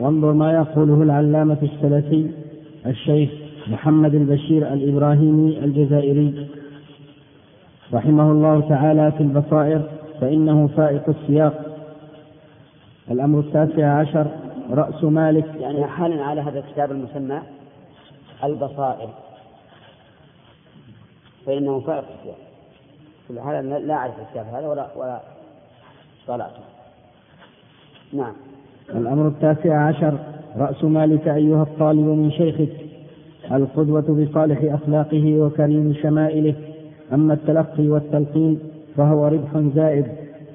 وانظر ما يقوله العلامة السلفي الشيخ محمد البشير الإبراهيمي الجزائري رحمه الله تعالى في البصائر فإنه فائق السياق. الأمر التاسع عشر رأس مالك. يعني حالا على هذا الكتاب المسمى البصائر. فإنه فائق السياق. هذا لا أعرف الكتاب هذا ولا ولا طلعته نعم. الأمر التاسع عشر. رأس مالك أيها الطالب من شيخك. القدوة بصالح أخلاقه وكريم شمائله. أما التلقي والتلقين فهو ربح زائد.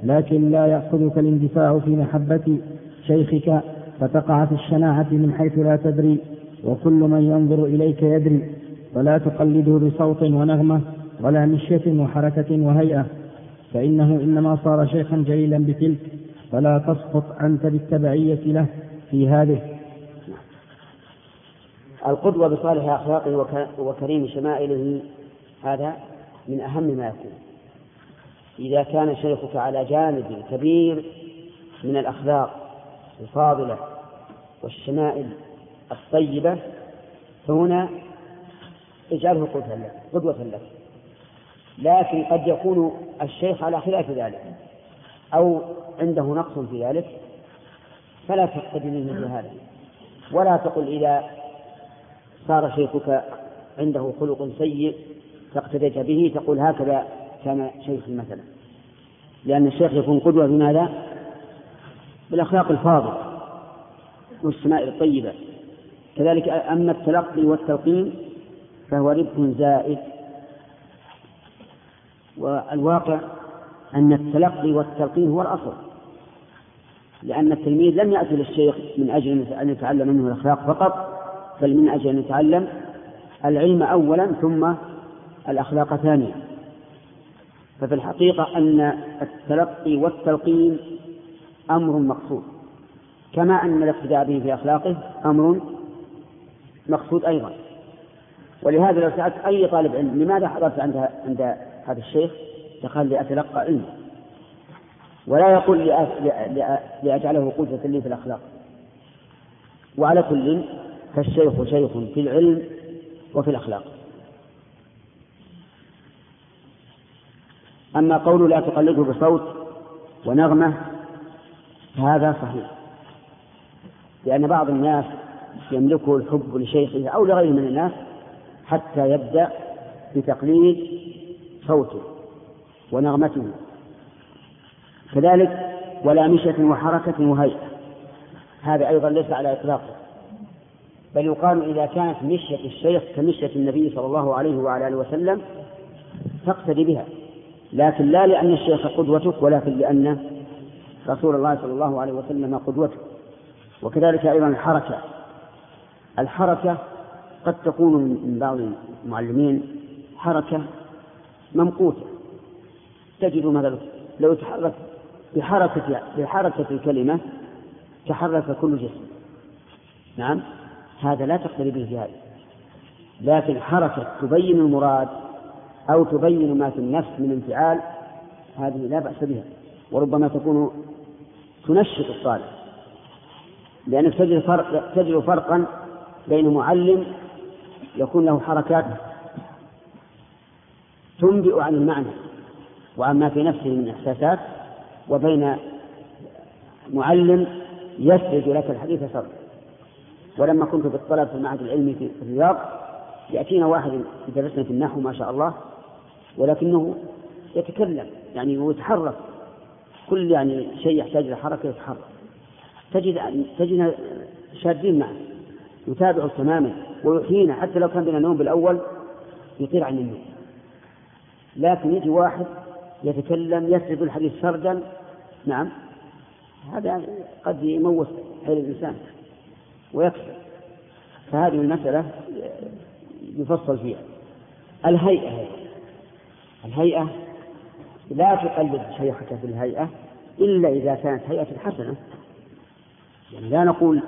لكن لا يأخذك الاندفاع في محبة شيخك. فتقع في الشناعة من حيث لا تدري. وكل من ينظر إليك يدري. فلا تقلده بصوت ونغمة ولا مشية وحركة وهيئة. فإنه إنما صار شيخا جليلا بتلك. فلا تسقط أنت بالتبعية له في هذه. القدوة بصالح أخلاقه وكريم شمائله هذا من أهم ما يكون. إذا كان شيخك على جانب كبير من الأخلاق الفاضلة والشمائل الطيبة فهنا اجعله قدوة لك لكن قد يكون الشيخ على خلاف ذلك. أو عنده نقص في ذلك فلا تقتدي منه بهذا ولا تقل إذا صار شيخك عنده خلق سيء فاقتديت به تقول هكذا كان شيخي مثلا. لأن الشيخ يكون قدوة بماذا؟ بالأخلاق الفاضلة والسماء الطيبة. كذلك أما التلقي والتلقين فهو ربح زائد. والواقع أن التلقي والتلقين هو الأصل. لأن التلميذ لم يأتي للشيخ من أجل أن يتعلم منه الأخلاق فقط بل من أجل أن يتعلم العلم أولا ثم الأخلاق ثانيا. ففي الحقيقة أن التلقي والتلقين أمر مقصود. كما أن الاقتداء به في أخلاقه أمر مقصود أيضا. ولهذا لو سألت أي طالب علم لماذا حضرت عند عند هذا الشيخ؟ فقال لأتلقى علم. ولا يقول لأجعله قدوة لي في الأخلاق. وعلى كل فالشيخ شيخ في العلم وفي الأخلاق. أما قول لا تقلده بصوت ونغمة فهذا صحيح. لأن بعض الناس يملكه الحب لشيخه أو لغيره من الناس حتى يبدأ بتقليد صوته. ونغمته. كذلك ولا مشية وحركة وهيئة. هذا أيضا ليس على إطلاقه. بل يقال إذا كانت مشية الشيخ كمشية النبي صلى الله عليه وعلى آله وسلم تقتدي بها. لكن لا لأن الشيخ قدوتك ولكن لأن رسول الله صلى الله عليه وسلم قدوتك. وكذلك أيضا الحركة. الحركة قد تكون من بعض المعلمين حركة ممقوتة. تجد مثلا لو تحرك بحركة بحركة الكلمة تحرك كل جسم. نعم؟ هذا لا تقترب به هذا لكن حركة تبين المراد أو تبين ما في النفس من انفعال هذه لا بأس بها. وربما تكون تنشط الطالب. لأنك تجد فرق تجد فرقا بين معلم يكون له حركات تنبئ عن المعنى. وعن ما في نفسه من إحساسات وبين معلم يسرد لك الحديث سرد ولما كنت في الطلب في المعهد العلمي في الرياض يأتينا واحد يدرسنا في النحو ما شاء الله ولكنه يتكلم يعني ويتحرك كل يعني شيء يحتاج إلى حركة يتحرك. تجد تجد شادين معه يتابعه تماما ويحيينا حتى لو كان بنا نوم بالأول يطير عن النوم. لكن يجي واحد يتكلم يسرد الحديث سردا نعم. هذا قد يموت حيل الإنسان ويكفر فهذه المسألة يفصل فيها. الهيئة. هي. الهيئة لا تقلد شيخك في الهيئة إلا إذا كانت هيئة حسنة. يعني لا نقول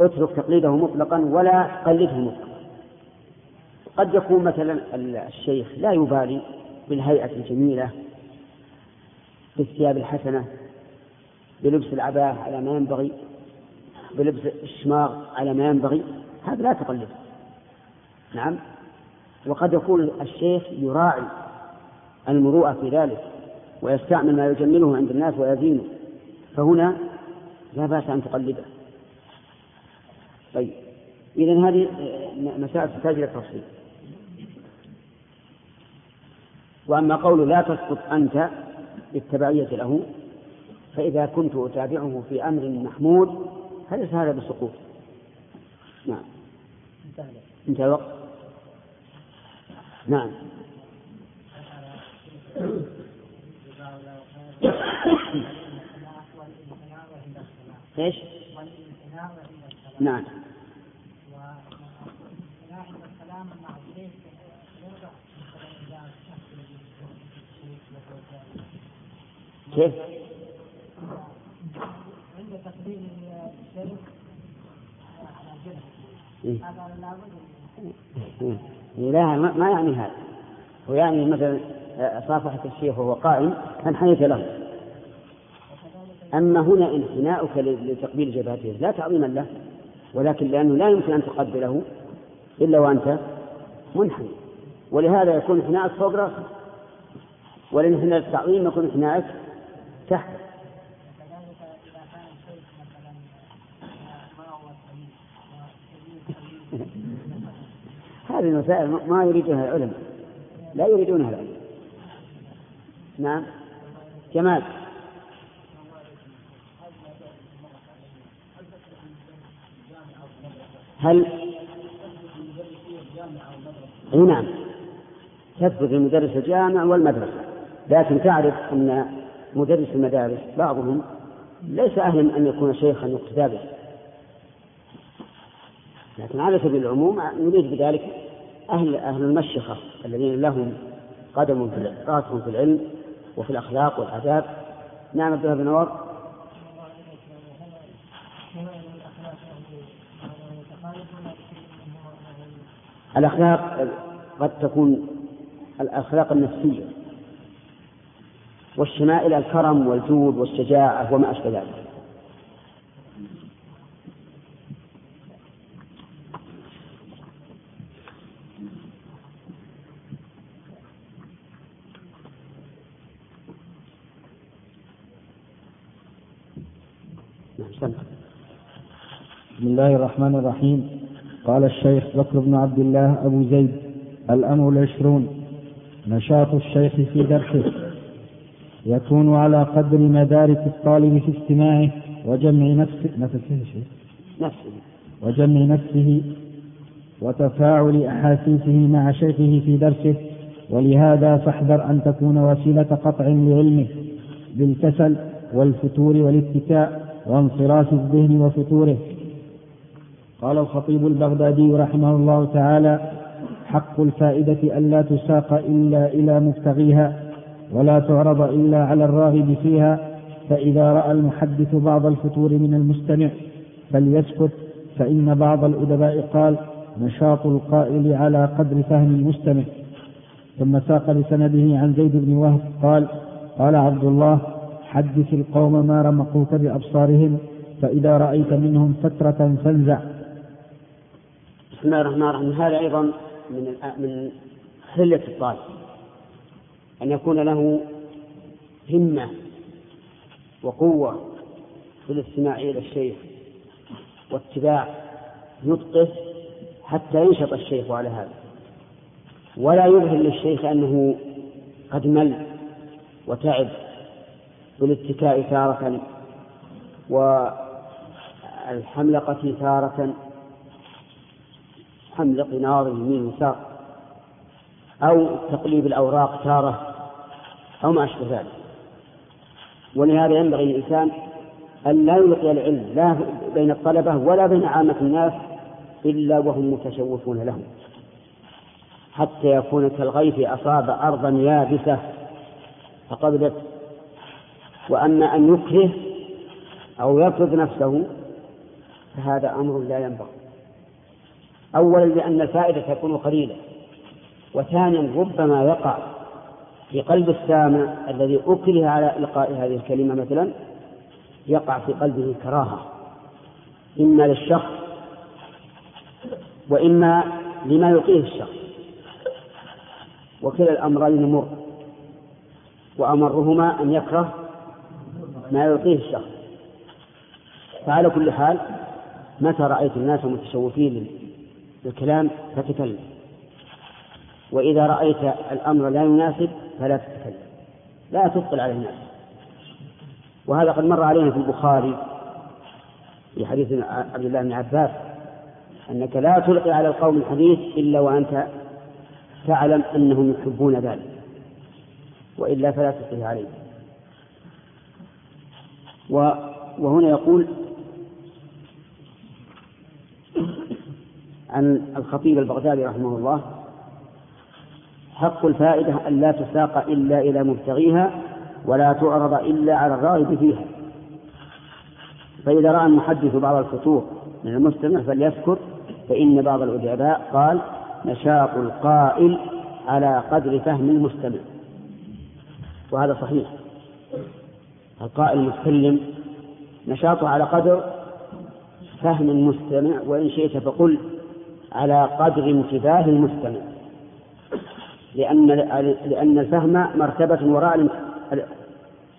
اترك تقليده مطلقا ولا قلده مطلقا. قد يكون مثلا الشيخ لا يبالي بالهيئة الجميلة بالثياب الحسنة بلبس العباءة على ما ينبغي بلبس الشماغ على ما ينبغي هذا لا تقلد. نعم؟ وقد يكون الشيخ يراعي المروءة في ذلك ويستعمل ما يجمله عند الناس ويزينه. فهنا لا بأس أن تقلده. طيب إذا هذه مسائل تحتاج إلى تفصيل. وأما قول لا تسقط أنت بالتبعية له فإذا كنت أتابعه في أمر محمود فليس هذا بسقوط. نعم. انتهى الوقت. نعم. إيش؟ نعم. كيف؟ عند تقديم الشيخ لا ما يعني هذا. هو يعني مثلا صافحة الشيخ وهو قائم فانحنيت له. أما هنا انحناؤك لتقبيل جبهته لا تعظيما له ولكن لأنه لا يمكن أن تقبله إلا وأنت منحني. ولهذا يكون انحناءك فوق رأسك ولأن التعظيم يكون انحناءك تحت. هذه المسائل ما يريدها العلماء. لا يريدونها العلماء. نعم. جمال. هل نعم تثبت المدرس الجامع والمدرسة. لكن تعرف أن مدرس المدارس بعضهم ليس أهلا أن يكون شيخا يقتدى به لكن على سبيل العموم نريد بذلك أهل أهل المشيخة الذين لهم قدم في راسهم في العلم وفي الأخلاق والآداب. نعم عبد الله بن نور الأخلاق قد تكون الأخلاق النفسية. والشمائل الكرم والجود والشجاعة وما أشبه ذلك. بسم الله الرحمن الرحيم. قال الشيخ بكر بن عبد الله أبو زيد الأمر العشرون. نشاط الشيخ في درسه. يكون على قدر مدارك الطالب في استماعه وجمع نفسه نفسه نفسه. وجمع نفسه وتفاعل أحاسيسه مع شيخه في درسه. ولهذا فاحذر أن تكون وسيلة قطع لعلمه بالكسل والفتور والاتكاء وانصراف الذهن وفتوره قال الخطيب البغدادي رحمه الله تعالى حق الفائدة ألا تساق إلا إلى مبتغيها ولا تعرض إلا على الراغب فيها فإذا رأى المحدث بعض الفتور من المستمع فليسكت فإن بعض الأدباء قال نشاط القائل على قدر فهم المستمع. ثم ساق بسنده عن زيد بن وهب قال قال عبد الله حدث القوم ما رمقوك بأبصارهم فإذا رأيت منهم فترة فانزع. بسم الله الرحمن الرحيم. هذا أيضا من من حلة الطالب أن يكون له همة وقوة في الاستماع إلى الشيخ واتباع نطقه حتى ينشط الشيخ على هذا. ولا يظهر للشيخ أنه قد مل وتعب بالاتكاء تارة والحملقة تارة حملق نار يمين وساق أو تقليب الأوراق تارة. أو ما أشبه ذلك. ولهذا ينبغي للإنسان أن لا يلقي العلم لا بين الطلبة ولا بين عامة الناس إلا وهم متشوفون له. حتى يكون كالغيث أصاب أرضا يابسة فقبلت وأما أن يكره أو يفرض نفسه فهذا أمر لا ينبغي. أولا لأن الفائدة تكون قليلة. وثانيا ربما يقع في قلب السامع الذي أكره على إلقاء هذه الكلمة مثلا يقع في قلبه كراهة. إما للشخص وإما لما يعطيه الشخص. وكلا الأمرين مر وأمرهما أن يكره ما يعطيه الشخص. فعلى كل حال متى رأيت الناس متشوفين للكلام؟ فتكلم. وإذا رأيت الأمر لا يناسب فلا تتكلم. لا تبطل على الناس. وهذا قد مر علينا في البخاري في حديث عبد الله بن عباس أنك لا تلقي على القوم الحديث إلا وأنت تعلم أنهم يحبون ذلك وإلا فلا تلقيه عليه. وهنا يقول عن الخطيب البغدادي رحمه الله حق الفائدة أن لا تساق إلا إلى مبتغيها ولا تعرض إلا على الراغب فيها. فإذا رأى المحدث بعض الفتوح من المستمع فليذكر فإن بعض الأدباء قال نشاط القائل على قدر فهم المستمع. وهذا صحيح. القائل المتكلم نشاطه على قدر فهم المستمع وإن شئت فقل على قدر انتباه المستمع. لأن لأن الفهم مرتبة وراء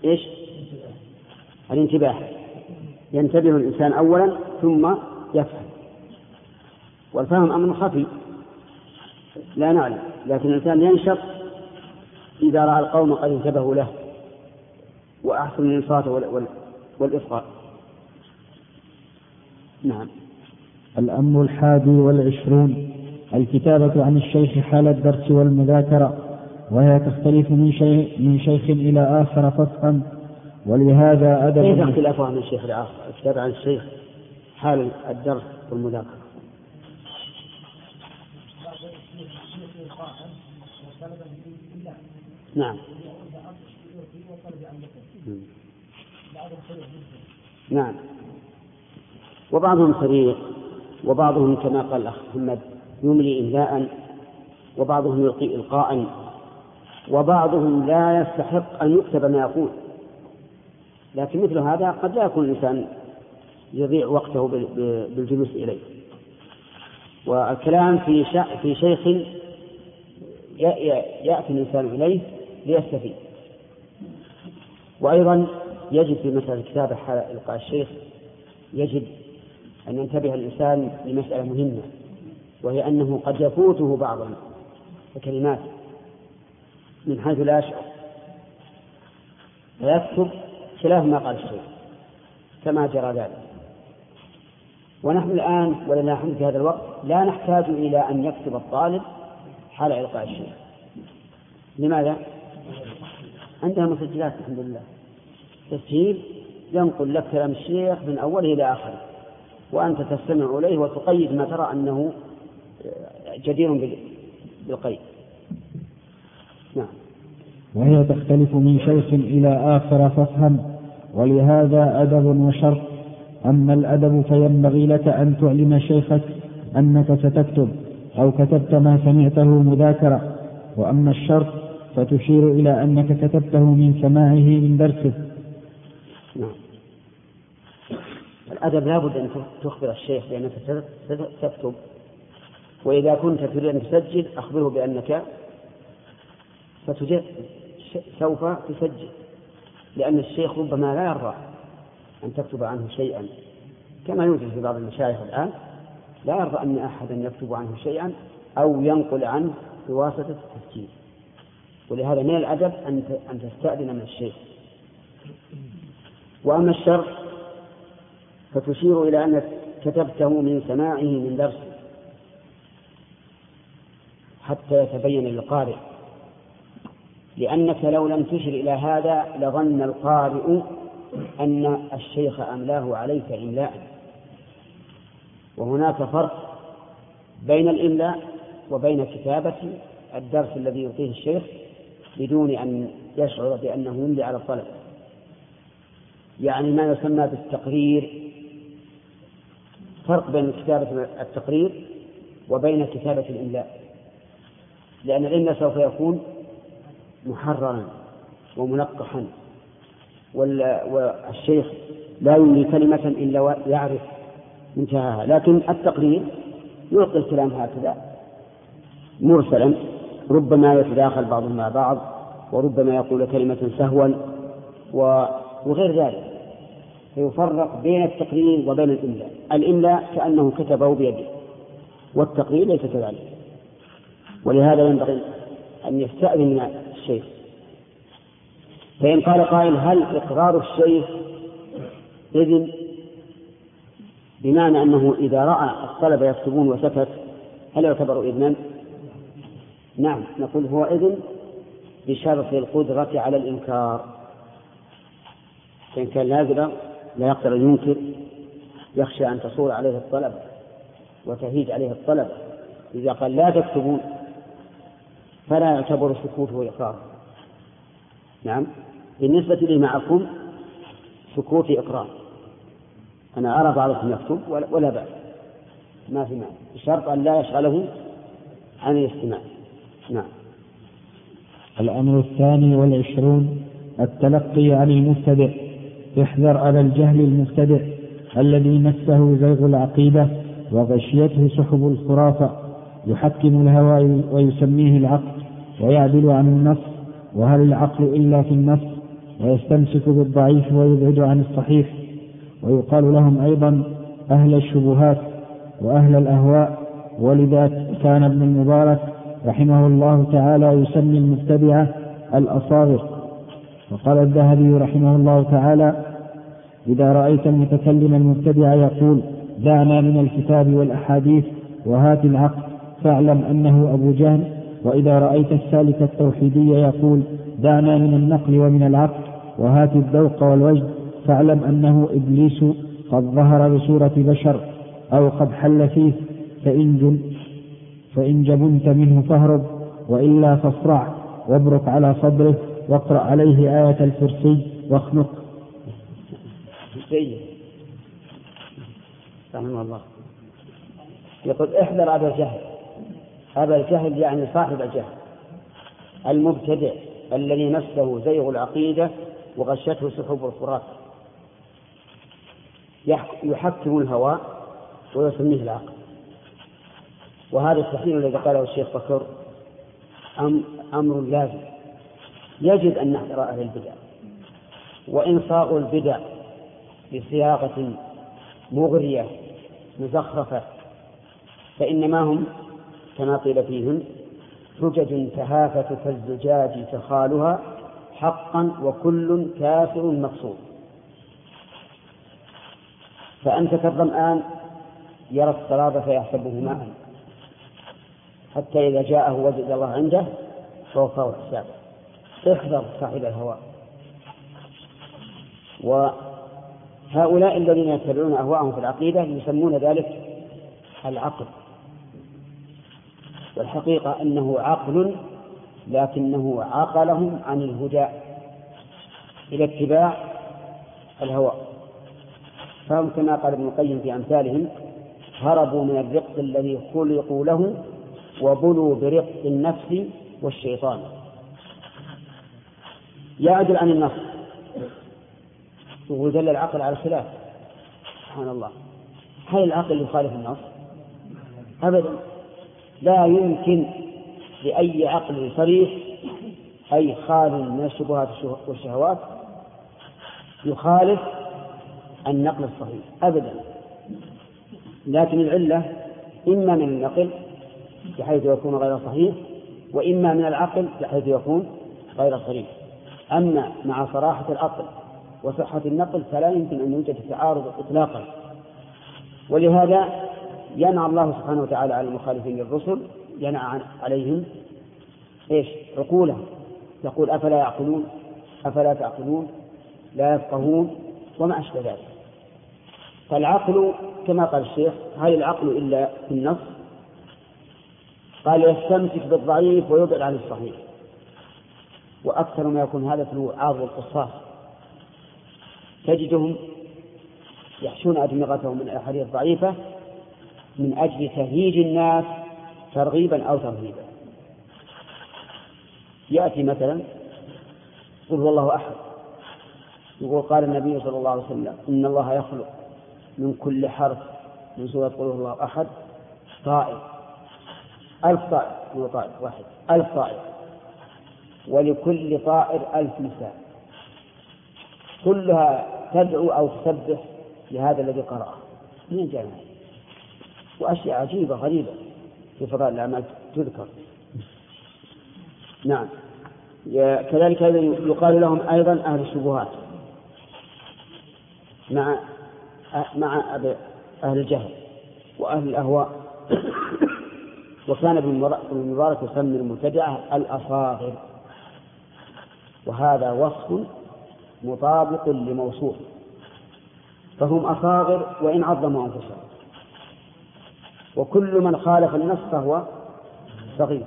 إيش؟ الانتباه. ينتبه الإنسان أولا ثم يفهم. والفهم أمر خفي. لا نعلم. لكن الإنسان ينشط إذا رأى القوم قد انتبهوا له وأحسن الإنصات والإصغاء. نعم. الأمر الحادي والعشرون. الكتابة عن الشيخ حال الدرس والمذاكرة وهي تختلف من شيخ من شيخ إلى آخر فصحا. ولهذا أدب كيف اختلافها من شيخ لآخر؟ الكتابة عن الشيخ حال الدرس والمذاكرة. نعم. نعم. وبعضهم صريح وبعضهم كما قال الأخ محمد يملي إملاء وبعضهم يلقي إلقاء وبعضهم لا يستحق أن يكتب ما يقول. لكن مثل هذا قد لا يكون الإنسان يضيع وقته بالجلوس إليه. والكلام في في شيخ يأتي الإنسان إليه ليستفيد. وأيضا يجب في مسألة الكتابة حال إلقاء الشيخ يجب أن ينتبه الإنسان لمسألة مهمة. وهي أنه قد يفوته بعض الكلمات من حيث لا يشعر. فيكتب خلاف ما قال الشيخ كما جرى ذلك. ونحن الآن ولله الحمد في هذا الوقت لا نحتاج إلى أن يكتب الطالب حال إلقاء الشيخ. لماذا؟ عندنا مسجلات الحمد لله. تسجيل ينقل لك كلام الشيخ من أوله إلى آخره وأنت تستمع إليه وتقيد ما ترى أنه جدير بالقيد. نعم. وهي تختلف من شيخ إلى آخر فافهم ولهذا أدب وشرط. أما الأدب فينبغي لك أن تعلم شيخك أنك ستكتب أو كتبت ما سمعته مذاكرة. وأما الشرط فتشير إلى أنك كتبته من سماعه من درسه. نعم. الأدب لابد أن تخبر الشيخ بأنك ستكتب. وإذا كنت تريد أن تسجل أخبره بأنك ستجد سوف تسجل. لأن الشيخ ربما لا يرضى أن تكتب عنه شيئا. كما يوجد في بعض المشايخ الآن لا يرضى أن أحدا يكتب عنه شيئا أو ينقل عنه بواسطة التسجيل. ولهذا من الأدب أن تستأذن من الشيخ. وأما الشرط فتشير إلى أنك كتبته من سماعه من درسه. حتى يتبين للقارئ لأنك لو لم تشر إلى هذا لظن القارئ أن الشيخ أملاه عليك إملاء. وهناك فرق بين الإملاء وبين كتابة الدرس الذي يعطيه الشيخ بدون أن يشعر بأنه يملي على الطلب. يعني ما يسمى بالتقرير. فرق بين كتابة التقرير وبين كتابة الإملاء. لأن العلم سوف يكون محررا ومنقحا والشيخ لا يملي كلمة إلا يعرف انتهاها لكن التقرير يلقي الكلام هكذا. مرسلا ربما يتداخل بعضهم مع بعض وربما يقول كلمة سهوا وغير ذلك. فيفرق بين التقرير وبين الإملاء. الإملاء كأنه كتبه بيده والتقرير ليس كذلك. ولهذا ينبغي أن يستأذن الشيخ. فإن قال قائل هل إقرار الشيخ إذن بمعنى أنه إذا رأى الطلبة يكتبون وسكت هل يعتبر إذنا؟ نعم نقول هو إذن بشرط القدرة على الإنكار. فإن كان لا لا يقدر أن ينكر يخشى أن تصور عليه الطلب وتهيج عليه الطلب. إذا قال لا تكتبون فلا يعتبر سكوته إقرار نعم. بالنسبة لي معكم سكوتي إقرار أنا أرى بعضكم يكتب ولا بأس. ما في معنى بشرط أن لا يشغله عن الاستماع. نعم. الأمر الثاني والعشرون التلقي عن المبتدئ. احذر على الجهل المبتدئ الذي مسه زيغ العقيدة وغشيته سحب الخرافة. يحكم الهوى ويسميه العقل ويعدل عن النص وهل العقل إلا في النص؟ ويستمسك بالضعيف ويبعد عن الصحيح. ويقال لهم أيضا أهل الشبهات وأهل الأهواء. ولذا كان ابن المبارك رحمه الله تعالى يسمي المبتدعة الأصاغر. وقال الذهبي رحمه الله تعالى إذا رأيت المتكلم المبتدع يقول دعنا من الكتاب والأحاديث وهات العقل فاعلم أنه أبو جهل وإذا رأيت السالك التوحيدي يقول دعنا من النقل ومن العقل وهات الذوق والوجد فاعلم أنه إبليس قد ظهر بصورة بشر أو قد حل فيه فإن, فإن جبنت منه فاهرب وإلا فاصرع وابرك على صدره واقرأ عليه آية الكرسي واخنق. رحمه الله. يقول احذر أبا الجهل أبا الجهل يعني صاحب الجهل المبتدع الذي مسه زيغ العقيدة وغشته سحب الفرات. يحكم الهوى ويسميه العقل. وهذا التحليل الذي قاله الشيخ بكر أمر لازم. يجب أن نحذر أهل البدع. وإن صاغوا البدع بصياغة مغرية مزخرفة فإنما هم كما قيل فيهم حجج تهافت كالزجاج تخالها حقا وكل كافر مقصود. فأنت كالظمآن يرى الصلابة فيحسبه ماء حتى إذا جاءه وجد الله عنده فوفاه حسابه. احذر صاحب الهوى. وهؤلاء الذين يتبعون أهواءهم في العقيدة يسمون ذلك العقل. والحقيقة أنه عقل لكنه عقلهم عن الهدى إلى اتباع الهوى. فهم كما قال ابن القيم في أمثالهم هربوا من الرق الذي خلقوا له وبلوا برق النفس والشيطان. يعدل عن النص. ودل العقل على الخلاف. سبحان الله. هل العقل يخالف النص؟ أبدا. لا يمكن لأي عقل صريح أي خال من الشبهات والشهوات يخالف النقل الصحيح أبدا. لكن العلة إما من النقل بحيث يكون غير صحيح وإما من العقل بحيث يكون غير صريح. أما مع صراحة العقل وصحة النقل فلا يمكن أن يوجد تعارض إطلاقا. ولهذا ينعى الله سبحانه وتعالى على المخالفين للرسل ينعى عليهم إيش؟ عقولهم. يقول أفلا يعقلون؟ أفلا تعقلون؟ لا يفقهون؟ وما أشبه ذلك. فالعقل كما قال الشيخ هل العقل إلا في النص قال يستمسك بالضعيف ويبعد عن الصحيح وأكثر ما يكون هذا في الوعاظ والقصاص. تجدهم يحشون أدمغتهم من الأحاديث الضعيفة من أجل تهييج الناس ترغيبا أو ترهيبا. يأتي مثلا قل هو الله أحد. يقول قال النبي صلى الله عليه وسلم إن الله يخلق من كل حرف من سورة قل الله أحد طائف ألف طائر مو طائر واحد. ألف طائر. ولكل طائر ألف نساء كلها تدعو أو تسبح لهذا الذي قرأه. من جاء وأشياء عجيبة غريبة في فضائل الأعمال تذكر. نعم. كذلك يقال لهم أيضا أهل الشبهات. مع مع أهل الجهل وأهل الأهواء. وكان ابن المبارك يسمي المبتدعة الأصاغر. وهذا وصف مطابق لموصوف فهم أصاغر وإن عظموا أنفسهم. وكل من خالف النص فهو صغير.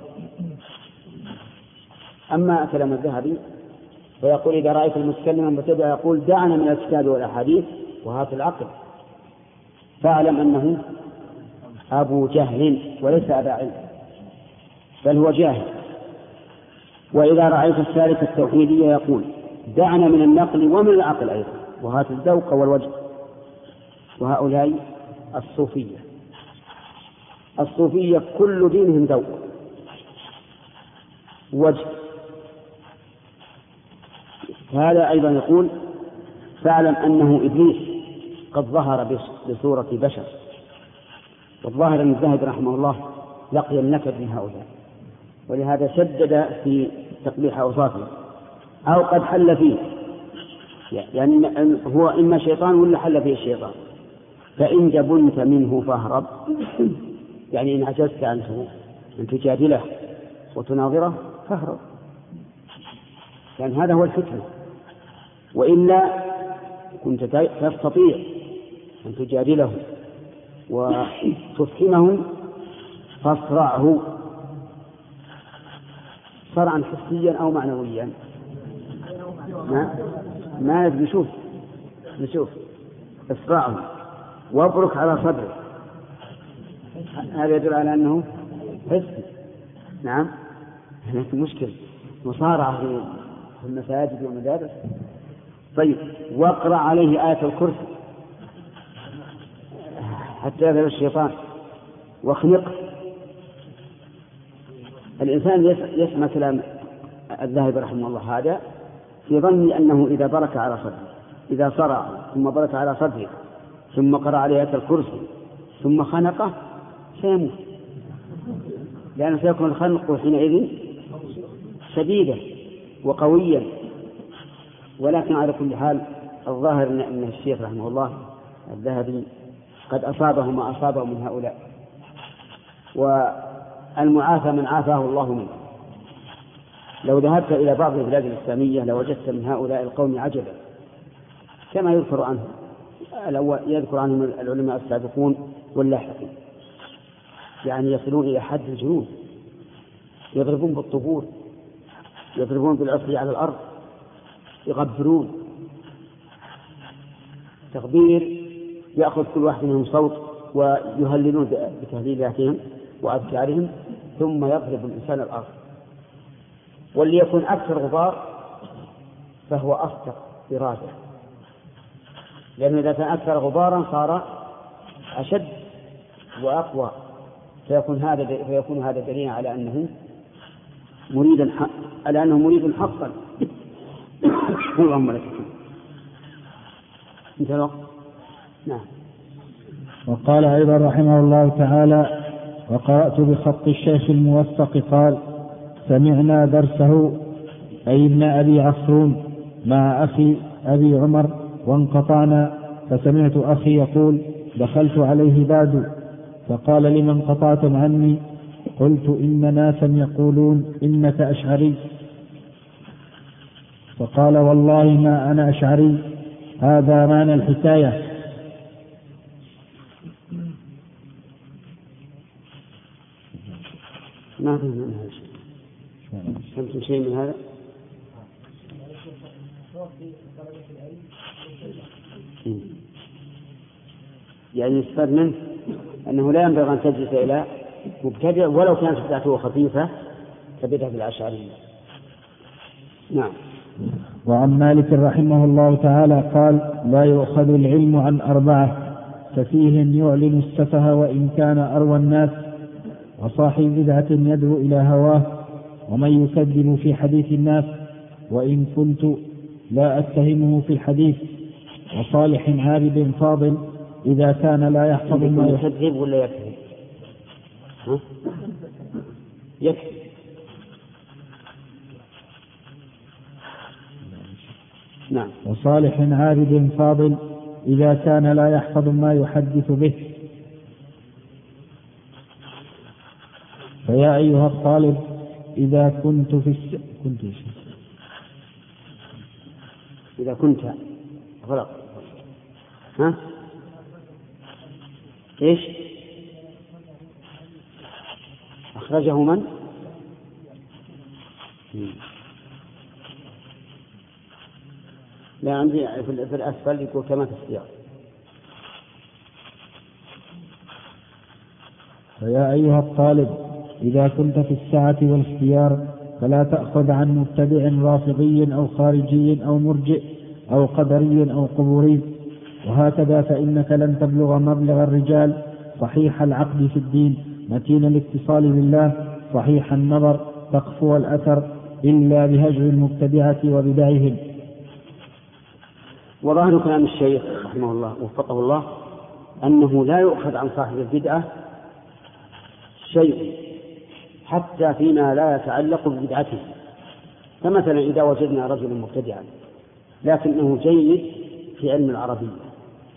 أما كلام الذهبي فيقول إذا رأيت المتكلم المبتدع يقول دعنا من الكتاب والأحاديث وهات العقل. فاعلم أنه أبو جهل وليس أبا علم بل هو جاهل. وإذا رأيت السالك التوحيدية يقول دعنا من النقل ومن العقل أيضا وهات الذوق والوجه. وهؤلاء الصوفية. الصوفية كل دينهم ذوق. وجه. هذا أيضا يقول فاعلم أنه إبليس قد ظهر بصورة بشر. والظاهر أن الذهبي رحمه الله لقي النكد من هؤلاء. ولهذا شدد في تقبيح أوصافه. أو قد حل فيه. يعني هو إما شيطان ولا حل فيه الشيطان. فإن جبنت منه فاهرب. يعني إن عجزت عنه أن تجادله وتناظره فاهرب لأن هذا هو الحكمة وإلا كنت تستطيع أن تجادله وتفهمه فاصرعه صرعا حسيا أو معنويا. ما ما نشوف نشوف اصرعه وابرك على صدره. هذا يدل على أنه حسي نعم. هناك مشكلة مصارعة في المساجد والمدارس؟ طيب واقرأ عليه آية الكرسي. حتى يذهب الشيطان. واخنقه الإنسان يسمع كلام الذاهب رحمه الله. هذا في ظني أنه إذا برك على صدره. إذا صرع ثم برك على صدره ثم قرأ عليه آية الكرسي ثم خنقه سيموت لأنه سيكون الخنق حينئذ شديدا وقويا ولكن على كل حال الظاهر أن الشيخ رحمه الله الذهبي قد أصابه ما أصابه من هؤلاء. والمعافى من عافاه الله منه. لو ذهبت إلى بعض البلاد الإسلامية لوجدت من هؤلاء القوم عجبا. كما يذكر عنهم يذكر عنهم العلماء السابقون واللاحقون. يعني يصلون إلى حد الجنون يضربون بالطبول يضربون بالعصي على الأرض يغبرون. تغبير يأخذ كل واحد منهم صوت ويهللون بتهليلاتهم وأذكارهم ثم يضرب الإنسان الأرض. واللي يكون أكثر غبار فهو أصدق إرادة لأنه إذا كان أكثر غبارا صار أشد وأقوى. فيكون هذا فيكون هذا دليلا على أنه مريدا على أنه مريد حقا. اللهم لك انتهى الوقت. نعم. وقال أيضا رحمه الله تعالى وقرأت بخط الشيخ الموثق قال سمعنا درسه أي ابن أبي عصرون مع أخي أبي عمر وانقطعنا فسمعت أخي يقول دخلت عليه بعد فقال لمن قطعتم عني؟ قلت إن ناسا يقولون إنك أشعري. فقال والله ما أنا أشعري. هذا معنى الحكاية. ما في منها شيء فهمتم شيء من هذا؟ يعني يستفاد منه؟ أنه لا ينبغي أن تجلس إلى مبتدع ولو كانت بدعته خفيفة كبدعة الأشعرية نعم. وعن مالك رحمه الله تعالى قال لا يؤخذ العلم عن أربعة سفيه يعلن السفه وإن كان أروى الناس وصاحب بدعة يدعو إلى هواه ومن يكذب في حديث الناس وإن كنت لا أتهمه في الحديث وصالح عابد فاضل إذا كان لا يحفظ ما يكذب ولا يكذب؟ يكذب. نعم. وصالح عابد فاضل إذا كان لا يحفظ ما يحدث به. فيا أيها الطالب إذا كنت في الس... كنت إذا كنت. غلط. ها؟ إيش؟ أخرجه من؟ لا عندي في الأسفل يقول كما في السياق. فيا أيها الطالب إذا كنت في السعة والاختيار فلا تأخذ عن مبتدع رافضي أو خارجي أو مرجئ أو قدري أو قبوري. وهكذا فإنك لن تبلغ مبلغ الرجال صحيح العقد في الدين متين الاتصال بالله صحيح النظر تقفو الأثر إلا بهجر المبتدعة وبدعهم. وظاهر كلام الشيخ رحمه الله وفقه الله أنه لا يؤخذ عن صاحب البدعة شيء حتى فيما لا يتعلق ببدعته. فمثلا إذا وجدنا رجلا مبتدعا لكنه جيد في علم العربية.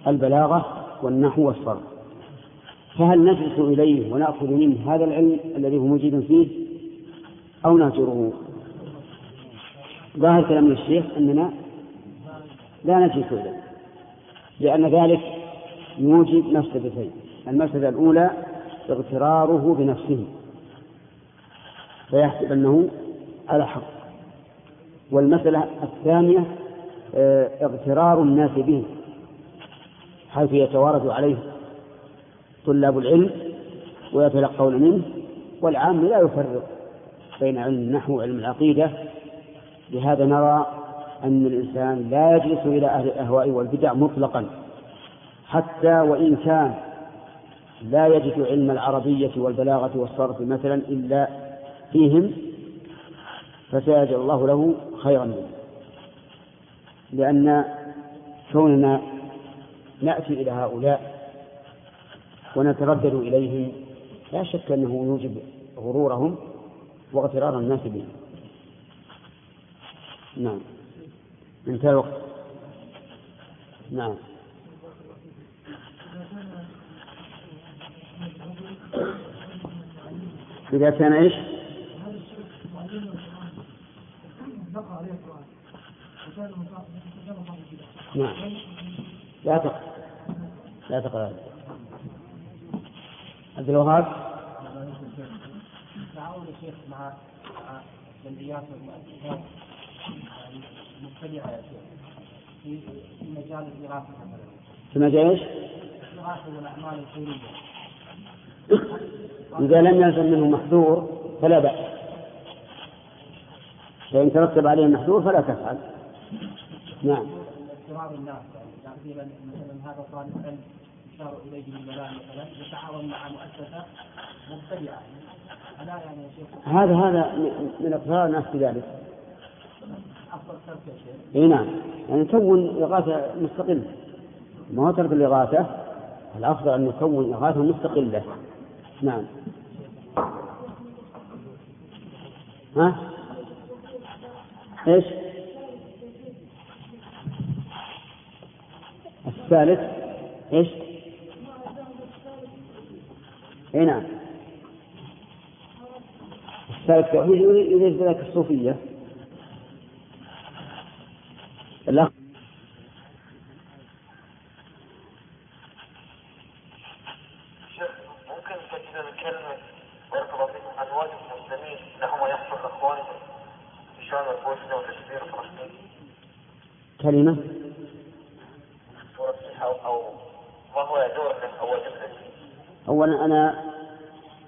البلاغة والنحو والصرف. فهل نجلس إليه ونأخذ منه هذا العلم الذي هو مجيد فيه أو نهجره ظاهر كلام الشيخ أننا لا نجلس إليه لأن ذلك يوجب مفسدتين المفسدة الأولى اغتراره بنفسه فيحسب أنه على حق. والمسألة الثانية آه، اغترار الناس به. حيث يتوارد عليه طلاب العلم ويتلقون منه؟ والعام لا يفرق بين علم النحو وعلم العقيدة. لهذا نرى أن الإنسان لا يجلس إلى أهل الأهواء والبدع مطلقا. حتى وإن كان لا يجد علم العربية والبلاغة والصرف مثلا إلا فيهم فسيجعل الله له خيرا منه. لأن كوننا نأتي إلى هؤلاء ونتردد إليهم. لا شك أنه يوجب غرورهم واغترار الناس بهم. نعم. انتهى الوقت. نعم. إذا كان إيش؟ نعم لا تقرأ لا عبد الوهاب؟ تعاون الشيخ مع جمعيات والمؤسسات المبتدعة يا شيخ في مجال الإغاثة في مجال إيش؟ الإغاثة والأعمال الخيرية. إذا لم يلزم منه محذور فلا بأس. فإن ترتب عليه محذور فلا تفعل. نعم. اضطرار الناس يعني مثلا هذا طالب علم. يشار إليه بالبلاء مثلا يتعاون مع مؤسسة مبتدعه الا يعني يا شيخ هذا هذا من إقرار الناس بذلك أفضل ترك يا شيخ. إي نعم. يعني نكون إغاثة مستقلة. ما هو ترك الإغاثة؟ الأفضل أن نكون إغاثة مستقلة. نعم. ها؟ إيش؟ الثالث؟ إيش؟ اي نعم. الثالث توحيد يريد ذلك الصوفية؟ الأخ كلمة؟ أو ما هو دور أو أولا أنا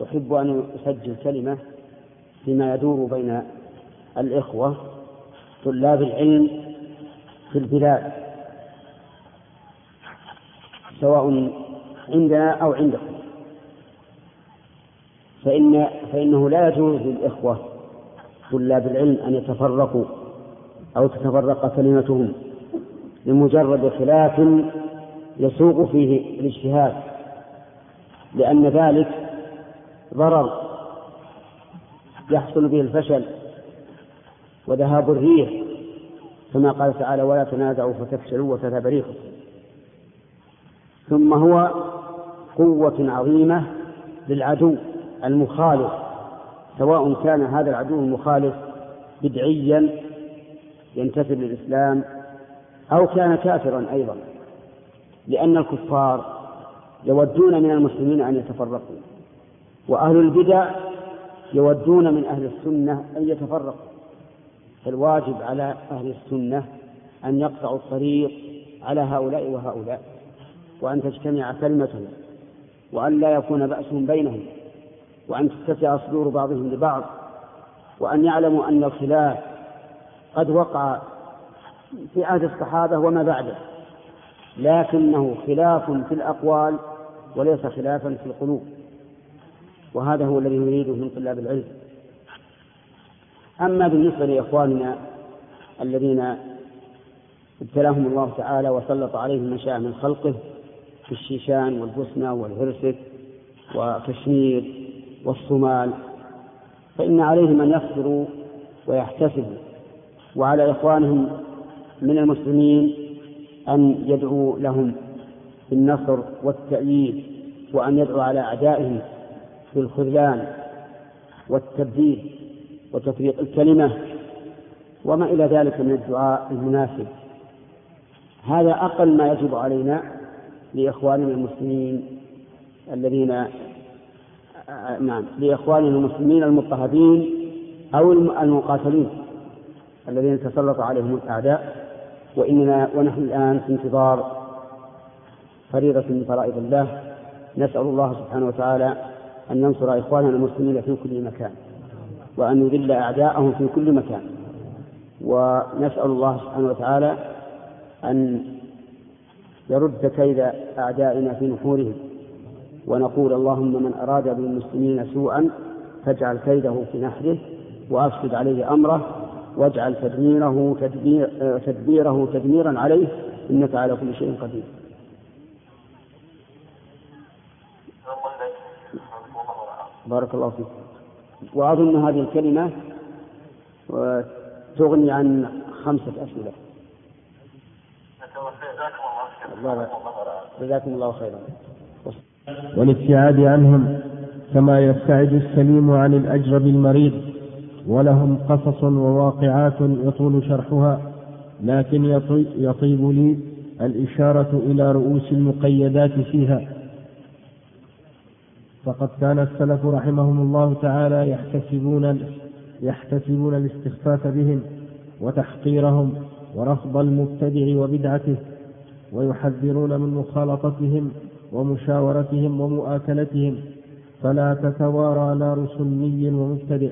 أحب أن أسجل كلمة فيما يدور بين الإخوة طلاب العلم في البلاد سواء عندنا أو عندكم. فإن فإنه لا يجوز للإخوة طلاب العلم أن يتفرقوا أو تتفرق كلمتهم لمجرد خلاف يسوق فيه الاجتهاد. لأن ذلك ضرر يحصل به الفشل وذهاب الريح كما قال تعالى ولا تنازعوا فتفشلوا وتذهب ريحكم. ثم هو قوة عظيمة للعدو المخالف سواء كان هذا العدو المخالف بدعيا ينتسب للإسلام أو كان كافرا أيضا لأن الكفار يودون من المسلمين أن يتفرقوا. وأهل البدع يودون من أهل السنة أن يتفرقوا. فالواجب على أهل السنة أن يقطعوا الطريق على هؤلاء وهؤلاء وأن تجتمع كلمتهم وأن لا يكون بأسهم بينهم وأن تتسع صدور بعضهم لبعض وأن يعلموا أن الخلاف قد وقع في عهد الصحابة وما بعده. لكنه خلاف في الأقوال وليس خلافا في القلوب. وهذا هو الذي نريده من طلاب العلم. أما بالنسبة لإخواننا الذين ابتلاهم الله تعالى وسلط عليهم من شاء من خلقه في الشيشان والبوسنة والهرسك وكشمير والصومال فإن عليهم أن يصبروا ويحتسبوا وعلى إخوانهم من المسلمين أن يدعوا لهم. بالنصر والتأييد وأن يدعوا على أعدائهم بالخذلان والتبديل وتفريق الكلمة وما إلى ذلك من الدعاء المناسب. هذا أقل ما يجب علينا لإخواننا المسلمين الذين نعم لإخواننا المسلمين المضطهدين أو المقاتلين الذين تسلط عليهم الأعداء. وإننا ونحن الآن في انتظار فريضة من فرائض الله نسأل الله سبحانه وتعالى أن ينصر إخواننا المسلمين في كل مكان وأن يذل أعداءهم في كل مكان. ونسأل الله سبحانه وتعالى أن يرد كيد أعدائنا في نحورهم ونقول اللهم من أراد بالمسلمين سوءا فاجعل كيده في نحره وأفسد عليه أمره واجعل تدميره تدبير تدبيره تدميرا عليه إنك على كل شيء قدير. بارك الله فيك. وأظن هذه الكلمة تغني عن خمسة أسئلة. جزاكم الله خيرا. والابتعاد عنهم كما يبتعد السليم عن الأجرب المريض ولهم قصص وواقعات يطول شرحها لكن يطيب لي الإشارة إلى رؤوس المقيدات فيها. فقد كان السلف رحمهم الله تعالى يحتسبون يحتسبون الاستخفاف بهم وتحقيرهم ورفض المبتدع وبدعته ويحذرون من مخالطتهم ومشاورتهم ومؤاكلتهم فلا تتوارى نار سني ومبتدع.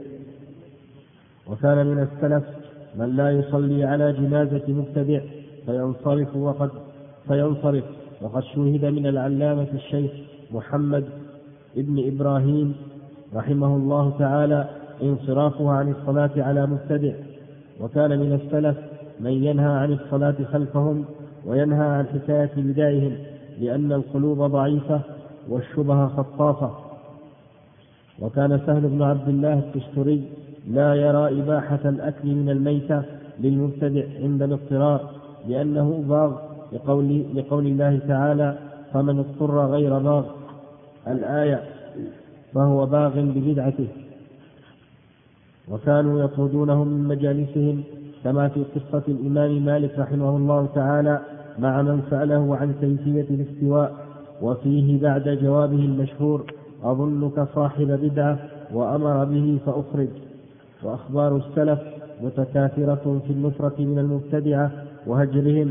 وكان من السلف من لا يصلي على جنازة مبتدع فينصرف وقد فينصرف. وقد شوهد من العلامة الشيخ محمد ابن إبراهيم رحمه الله تعالى انصرافه عن الصلاة على مبتدع وكان من السلف من ينهى عن الصلاة خلفهم وينهى عن حكاية بدائهم لأن القلوب ضعيفة والشبه خطافة. وكان سهل بن عبد الله التستري لا يرى إباحة الأكل من الميتة للمبتدع عند الاضطرار لأنه باغ لقول, لقول الله تعالى فمن اضطر غير باغ الآية فهو باغ ببدعته. وكانوا يطردونهم من مجالسهم كما في قصة الإمام مالك رحمه الله تعالى مع من سأله عن كيفية الاستواء وفيه بعد جوابه المشهور أظنك صاحب بدعة وأمر به فأخرج. وأخبار السلف متكاثرة في النفرة من المبتدعة وهجرهم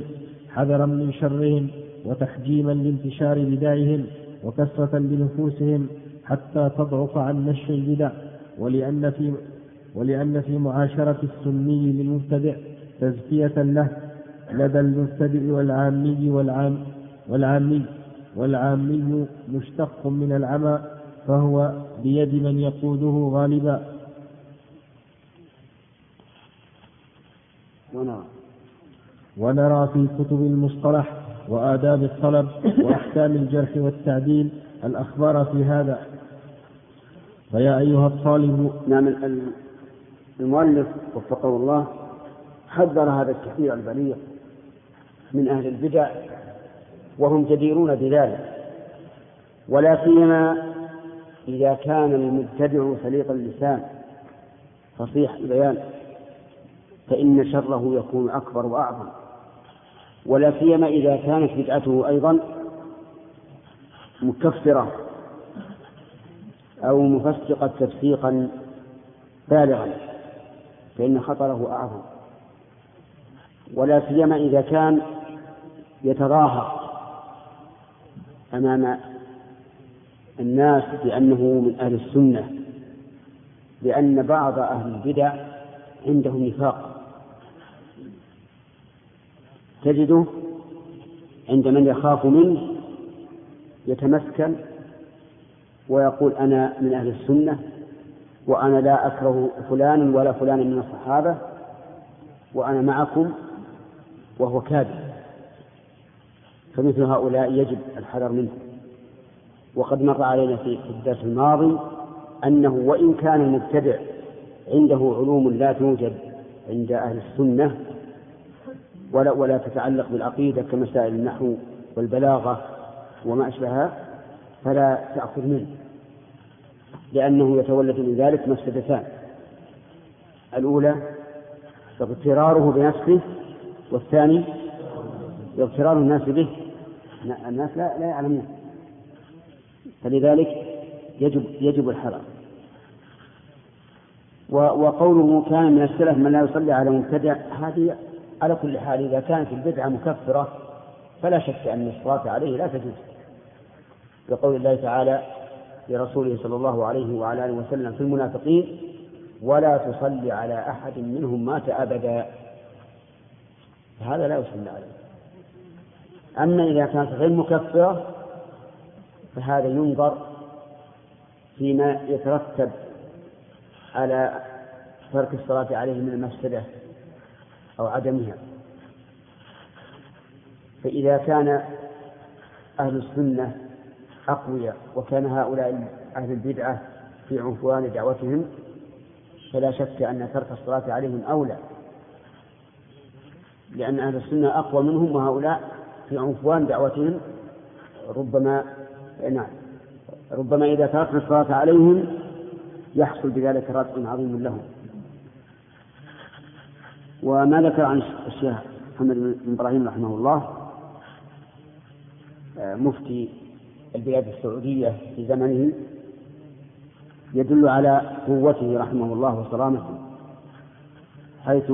حذرا من شرهم وتحجيما لانتشار بدعهم. وكثرة لنفوسهم حتى تضعف عن نشر البدع ولأن في ولأن في معاشرة السني للمبتدع تزكية له لدى المبتدئ والعامي والعام والعامي والعامي مشتق من العمى فهو بيد من يقوده غالبا. ونرى. ونرى في كتب المصطلح وآداب الطلب وأحكام الجرح والتعديل الأخبار في هذا. فيا أيها الطالب. نعم المؤلف وفقه الله حذر هذا الكثير البليغ من أهل البدع وهم جديرون بذلك. ولا سيما إذا كان المبتدع سليق اللسان. فصيح البيان. فإن شره يكون أكبر وأعظم. ولا سيما إذا كانت بدعته أيضا مكفرة أو مفسقة تفسيقا بالغا فإن خطره أعظم. ولا سيما إذا كان يتظاهر أمام الناس بأنه من أهل السنة لأن بعض أهل البدع عندهم نفاق. تجده عند من يخاف منه يتمسكن ويقول أنا من أهل السنة وأنا لا أكره فلانا ولا فلانا من الصحابة وأنا معكم وهو كاذب. فمثل هؤلاء يجب الحذر منه. وقد مر علينا في الدرس الماضي أنه وإن كان المبتدع عنده علوم لا توجد عند أهل السنة ولا ولا تتعلق بالعقيدة كمسائل النحو والبلاغة وما أشبهها فلا تأخذ منه لأنه يتولد من ذلك مفسدتان الأولى اغتراره بنفسه والثاني اغترار الناس به. الناس لا, لا يعلمون. فلذلك يجب يجب الحذر وقوله كان من السلف من لا يصلي على مبتدع هذه على كل حال إذا كانت البدعة مكفرة فلا شك أن الصلاة عليه لا تجوز. لقول الله تعالى لرسوله صلى الله عليه وعلى آله وسلم في المنافقين ولا تصلي على أحد منهم مات أبدا. هذا لا يصلي عليه. أما إذا كانت غير مكفرة فهذا ينظر فيما يترتب على ترك الصلاة عليه من المفسدة. أو عدمها. فإذا كان أهل السنة أقوياء وكان هؤلاء أهل البدعة في عنفوان دعوتهم فلا شك أن ترك الصلاة عليهم أولى. لأن أهل السنة أقوى منهم وهؤلاء في عنفوان دعوتهم. ربما نعم ربما إذا تركنا الصلاة عليهم يحصل بذلك ردع عظيم لهم. وما ذكر عن الشيخ محمد بن إبراهيم رحمه الله آه، مفتي البلاد السعودية في زمنه يدل على قوته رحمه الله وصرامته حيث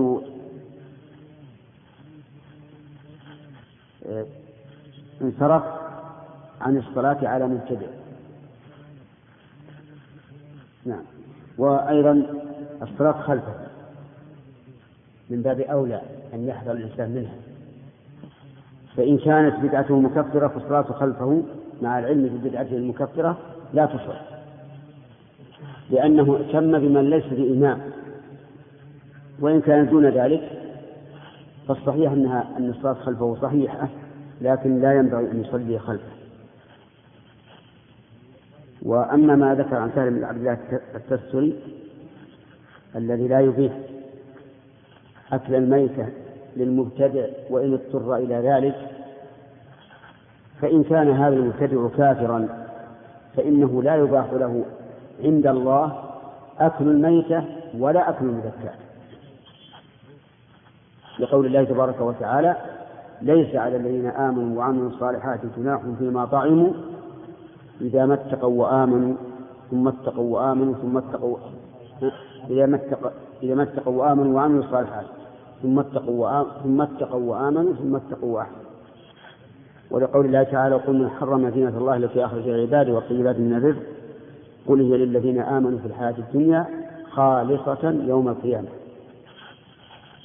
انصرف عن الصلاة على مبتدع نعم. وأيضا الصلاة خلفه. من باب أولى أن يحذر الإنسان منها. فإن كانت بدعته مكفرة فالصلاة خلفه مع العلم ببدعته المكفرة لا تصح. لأنه اهتم بمن ليس بإمام. وإن كان دون ذلك فالصحيح أنها أن الصلاة خلفه صحيحة لكن لا ينبغي أن يصلي خلفه. وأما ما ذكر عن سالم بن عبد الله التستري الذي لا يبيح أكل الميتة للمبتدع وإن اضطر إلى ذلك فإن كان هذا المبتدع كافرا فإنه لا يباح له عند الله أكل الميتة ولا أكل المذكات لقول الله تبارك وتعالى ليس على الذين آمنوا وعملوا الصالحات جناح فيما طعموا إذا ما اتقوا وآمنوا ثم اتقوا وآمنوا ثم اتقوا إذا ما اتقوا إذا ما اتقوا وآمنوا وعملوا الصالحات. ثم اتقوا ثم اتقوا وآمنوا ثم اتقوا وأحسنوا. ولقول الله تعالى قل من حرم زينة الله التي أخرج العباد والطيبات من الرزق. قل هي للذين آمنوا في الحياة الدنيا خالصة يوم القيامة.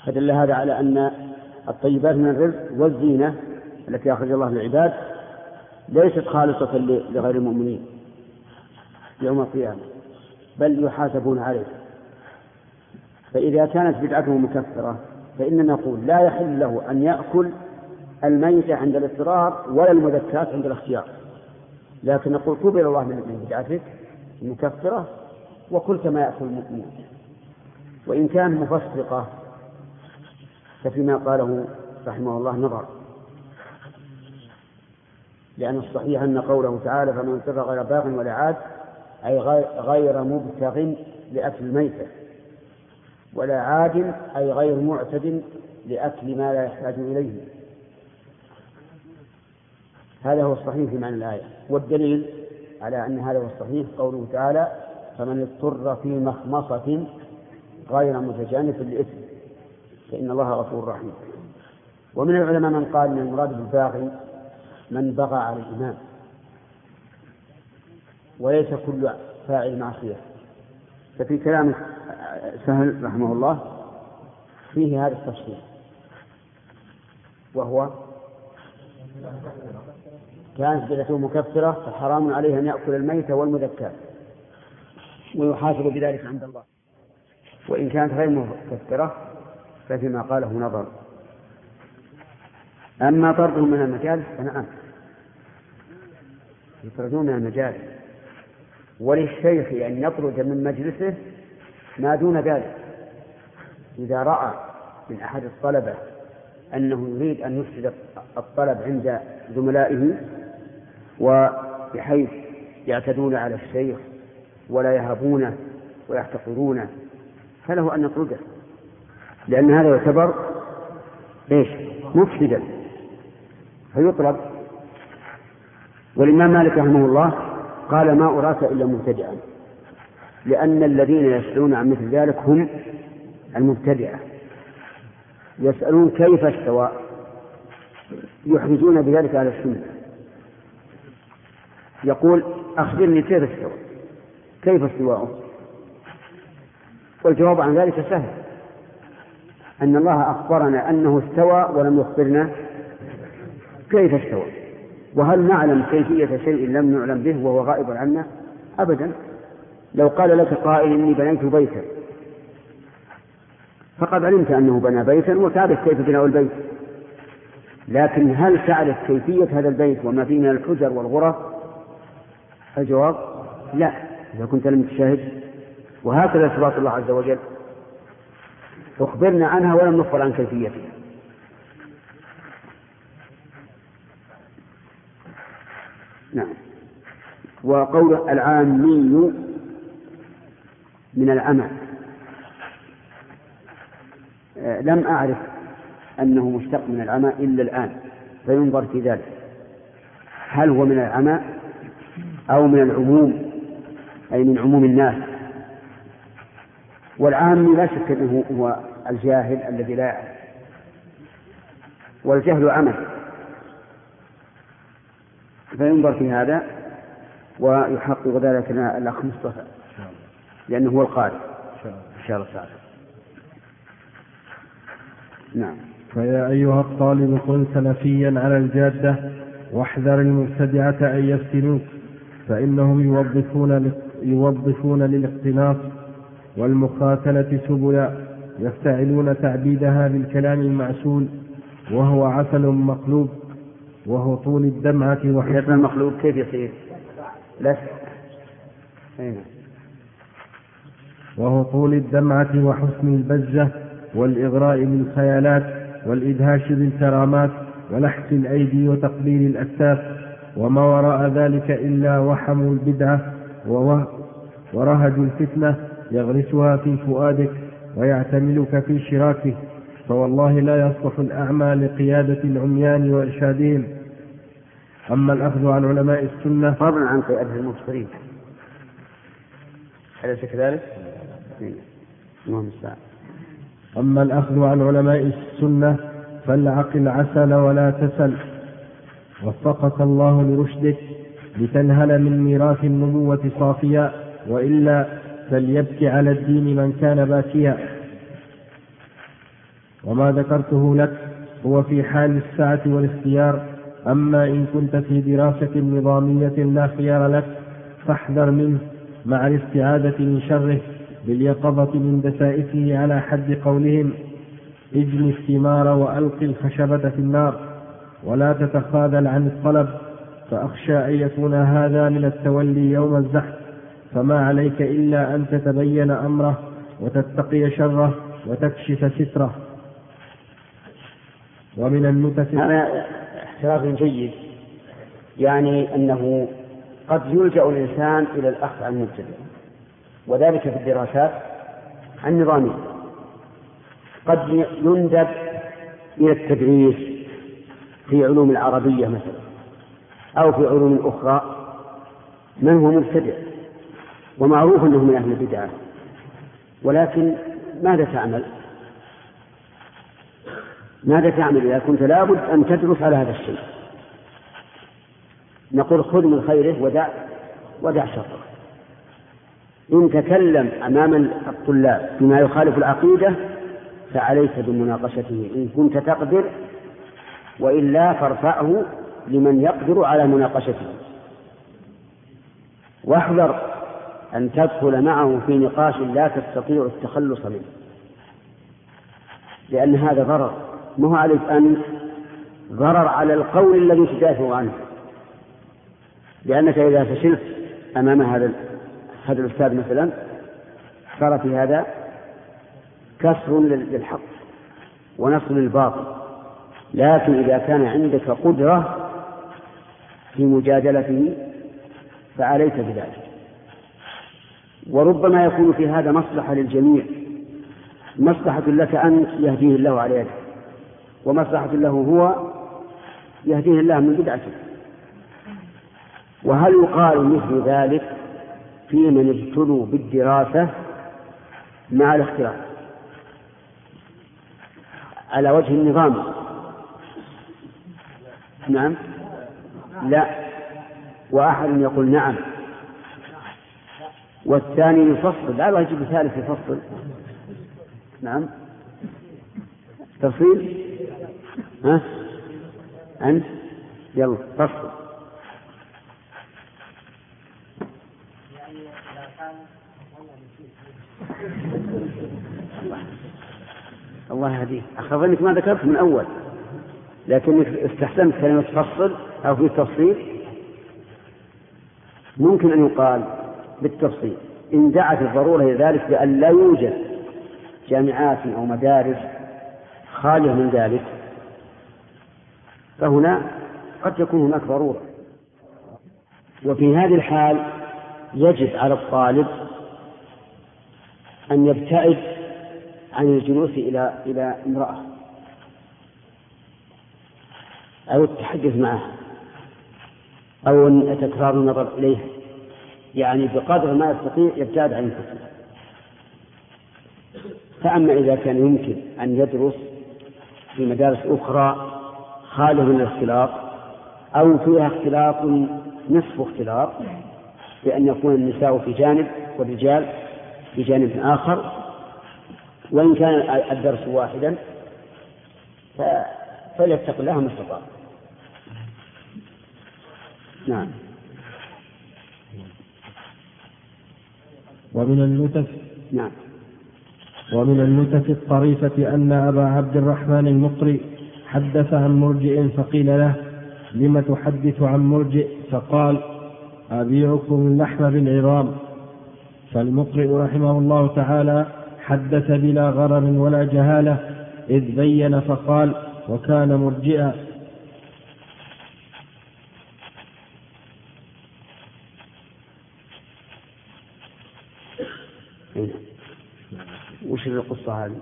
فدل هذا على أن الطيبات من الرزق والزينة التي أخرج الله للعباد ليست خالصة لغير المؤمنين يوم القيامة بل يحاسبون عليه فإذا كانت بدعته مكفرة فإننا نقول لا يحل له أن يأكل الميت عند الاضطرار ولا المذكات عند الاختيار. لكن نقول توب الله من بدعتك المكفرة وكل كما يأكل المؤمنون وإن كان مفسقة ففيما قاله رحمه الله نظر. لأن الصحيح أن قوله تعالى فمن اضطر غير باغ ولا عاد أي غير مبتغ لأكل الميتة. ولا عاد أي غير معتد لأكل ما لا يحتاج إليه. هذا هو الصحيح في معنى الآية. والدليل على أن هذا هو الصحيح قوله تعالى فمن اضطر في مخمصة غير متجانف للإثم فإن الله غفور رحيم. ومن العلماء من قال إن المراد بالباغي من بغى على الإمام وليس كل فاعل معصية. ففي كلام سهل رحمه الله فيه هذا التفصيل. وهو كانت بدعته مكفرة فحرام عليه أن يأكل الميت والمذكى ويحاسب بذلك عند الله. وإن كانت غير مكفرة ففيما قاله نظر. أما طرده من المجالس فنعم. يطردون من المجالس. وللشيخ أن يطرد من مجلسه ما دون ذلك. إذا رأى من أحد الطلبة أنه يريد أن يفسد الطلب عند زملائه وبحيث يعتدون على الشيخ ولا يهابونه ويحتقرونه فله أن يطرده. لأن هذا يعتبر إيش؟ مفسدا. فيطرد. والإمام مالك رحمه الله قال ما أراك إلا مبتدعا. لأن الذين يسألون عن مثل ذلك هم المبتدعة. يسألون كيف استوى. يحرجون بذلك على السنة. يقول أخبرني كيف استوى. كيف استواؤه والجواب عن ذلك سهل. أن الله أخبرنا أنه استوى ولم يخبرنا كيف استوى. وهل نعلم كيفية شيء لم نعلم به وهو غائب عنا؟ أبدا. لو قال لك قائل إني بنيت بيتا. فقد علمت أنه بنى بيتا وتعرف كيف بناء البيت. لكن هل تعرف كيفية هذا البيت وما فيه من الحجر والغرف الجواب لا إذا كنت لم تشاهد. وهكذا صفات الله عز وجل. أخبرنا عنها ولم نخبر عن كيفيتها. نعم. وقول العامي من العمى آه، لم أعرف أنه مشتق من العمى إلا الآن فينظر في ذلك. هل هو من العمى أو من العموم؟ أي من عموم الناس. والعام لا شك أنه هو الجاهل الذي لا يعرف. والجهل عمى. فينظر في هذا ويحقق ذلك الأخ مصطفى. لأنه هو القارئ. إن شاء الله. تعالى. نعم. فيا أيها الطالب كن سلفيا على الجادة واحذر المبتدعة أن يفتنوك فإنهم يوظفون يوظفون للاختلاط والمخاتلة سبلا يفتعلون تعبيدها بالكلام المعسول وهو عسل مقلوب وهو طول الدمعة وحسن المقلوب كيف يصير؟ لا. وهو طول الدمعة وحسن البزة والإغراء بالخيالات والإدهاش بالكرامات ولحس الأيدي وتقبيل الأكتاف وما وراء ذلك إلا وحم البدعة ورهج الفتنة يغرسها في فؤادك ويعتملك في شراكه فوالله لا يصلح الأعمى لقيادة العميان وإرشادهم أما الأخذ عن علماء السنة فضلا عن قيادة المبصرين أليس كذلك؟ اللهم أما الأخذ عن علماء السنة فالعقل عسل ولا تسل. وفقك الله لرشدك لتنهل من ميراث النبوة صافيا وإلا فليبكي على الدين من كان باكيا. وما ذكرته لك هو في حال السعة والاختيار أما إن كنت في دراسة نظامية لا خيار لك فاحذر منه مع الاستعاذة من شره. باليقظة من دسائسه على حد قولهم اجن الثمار وألق الخشبة في النار ولا تتخاذل عن الطلب فأخشى أن يكون هذا من التولي يوم الزحف فما عليك إلا أن تتبين أمره وتتقي شره وتكشف ستره. ومن النتف هذا احتراز جيد يعني أنه قد يلجأ الإنسان إلى الأخذ عن المبتدئ وذلك في الدراسات النظامية. قد يندب إلى التدريس في علوم العربية مثلا أو في علوم أخرى من هو مبتدئ ومعروف أنه من أهل البدعة ولكن ماذا تعمل؟ ماذا تعمل إذا كنت لابد أن تدرس على هذا الشيء؟ نقول خذ من خيره ودع ودع شره تكلم أمام الطلاب بما يخالف العقيدة فعليك بمناقشته. إن كنت تقدر وإلا فارفعه لمن يقدر على مناقشته. واحذر أن تدخل معه في نقاش لا تستطيع التخلص منه. لأن هذا ضرر. ما هو عليك أن ضرر على القول الذي تدافع عنه؟ لأنك إذا فشلت أمام هذا هذا الأستاذ مثلا صار في هذا كسر للحق ونصر للباطل. لكن إذا كان عندك قدرة في مجادلته فعليك بذلك. وربما يكون في هذا مصلحة للجميع. مصلحة لك أنت يهديه الله على يدك ومصلحة له هو يهديه الله من بدعته. وهل يقال مثل ذلك؟ في من ابتلوا بالدراسة مع الاختلاف. على وجه النظام. نعم. لا. وأحد يقول نعم. والثاني يفصل. لا يجب ثالث يفصل. نعم. تفصيل؟ ها؟ أنت؟ يلا فصل الله يهديك. أخاف أنك ما ذكرت من أول. لكنك استحسنت كلمة تفصل أو في تفصيل ممكن أن يقال بالتفصيل. إن دعت الضرورة إلى ذلك بأن لا يوجد جامعات أو مدارس خالية من ذلك فهنا قد تكون هناك ضرورة. وفي هذه الحال يجب على الطالب أن يبتعد عن الجلوس إلى إلى امرأة. أو التحدث معها. أو تكرار النظر إليها. يعني بقدر ما يستطيع يبتعد عن الفتنة فأما إذا كان يمكن أن يدرس في مدارس أخرى خالية من الاختلاط أو فيها اختلاط نصف اختلاط بأن يكون النساء في جانب والرجال في جانب آخر وإن كان الدرس واحدا فليتق الله ما استطاع. نعم. ومن اللتف نعم. ومن اللتف الطريفة أن أبا عبد الرحمن المقري حدث عن مرجئ فقيل له لم تحدث عن مرجئ؟ فقال أبيعكم اللحم بالعظام فالمقرئ رحمه الله تعالى حدث بلا غرر ولا جهالة إذ بين فقال وكان مرجئا. وش القصة هذه؟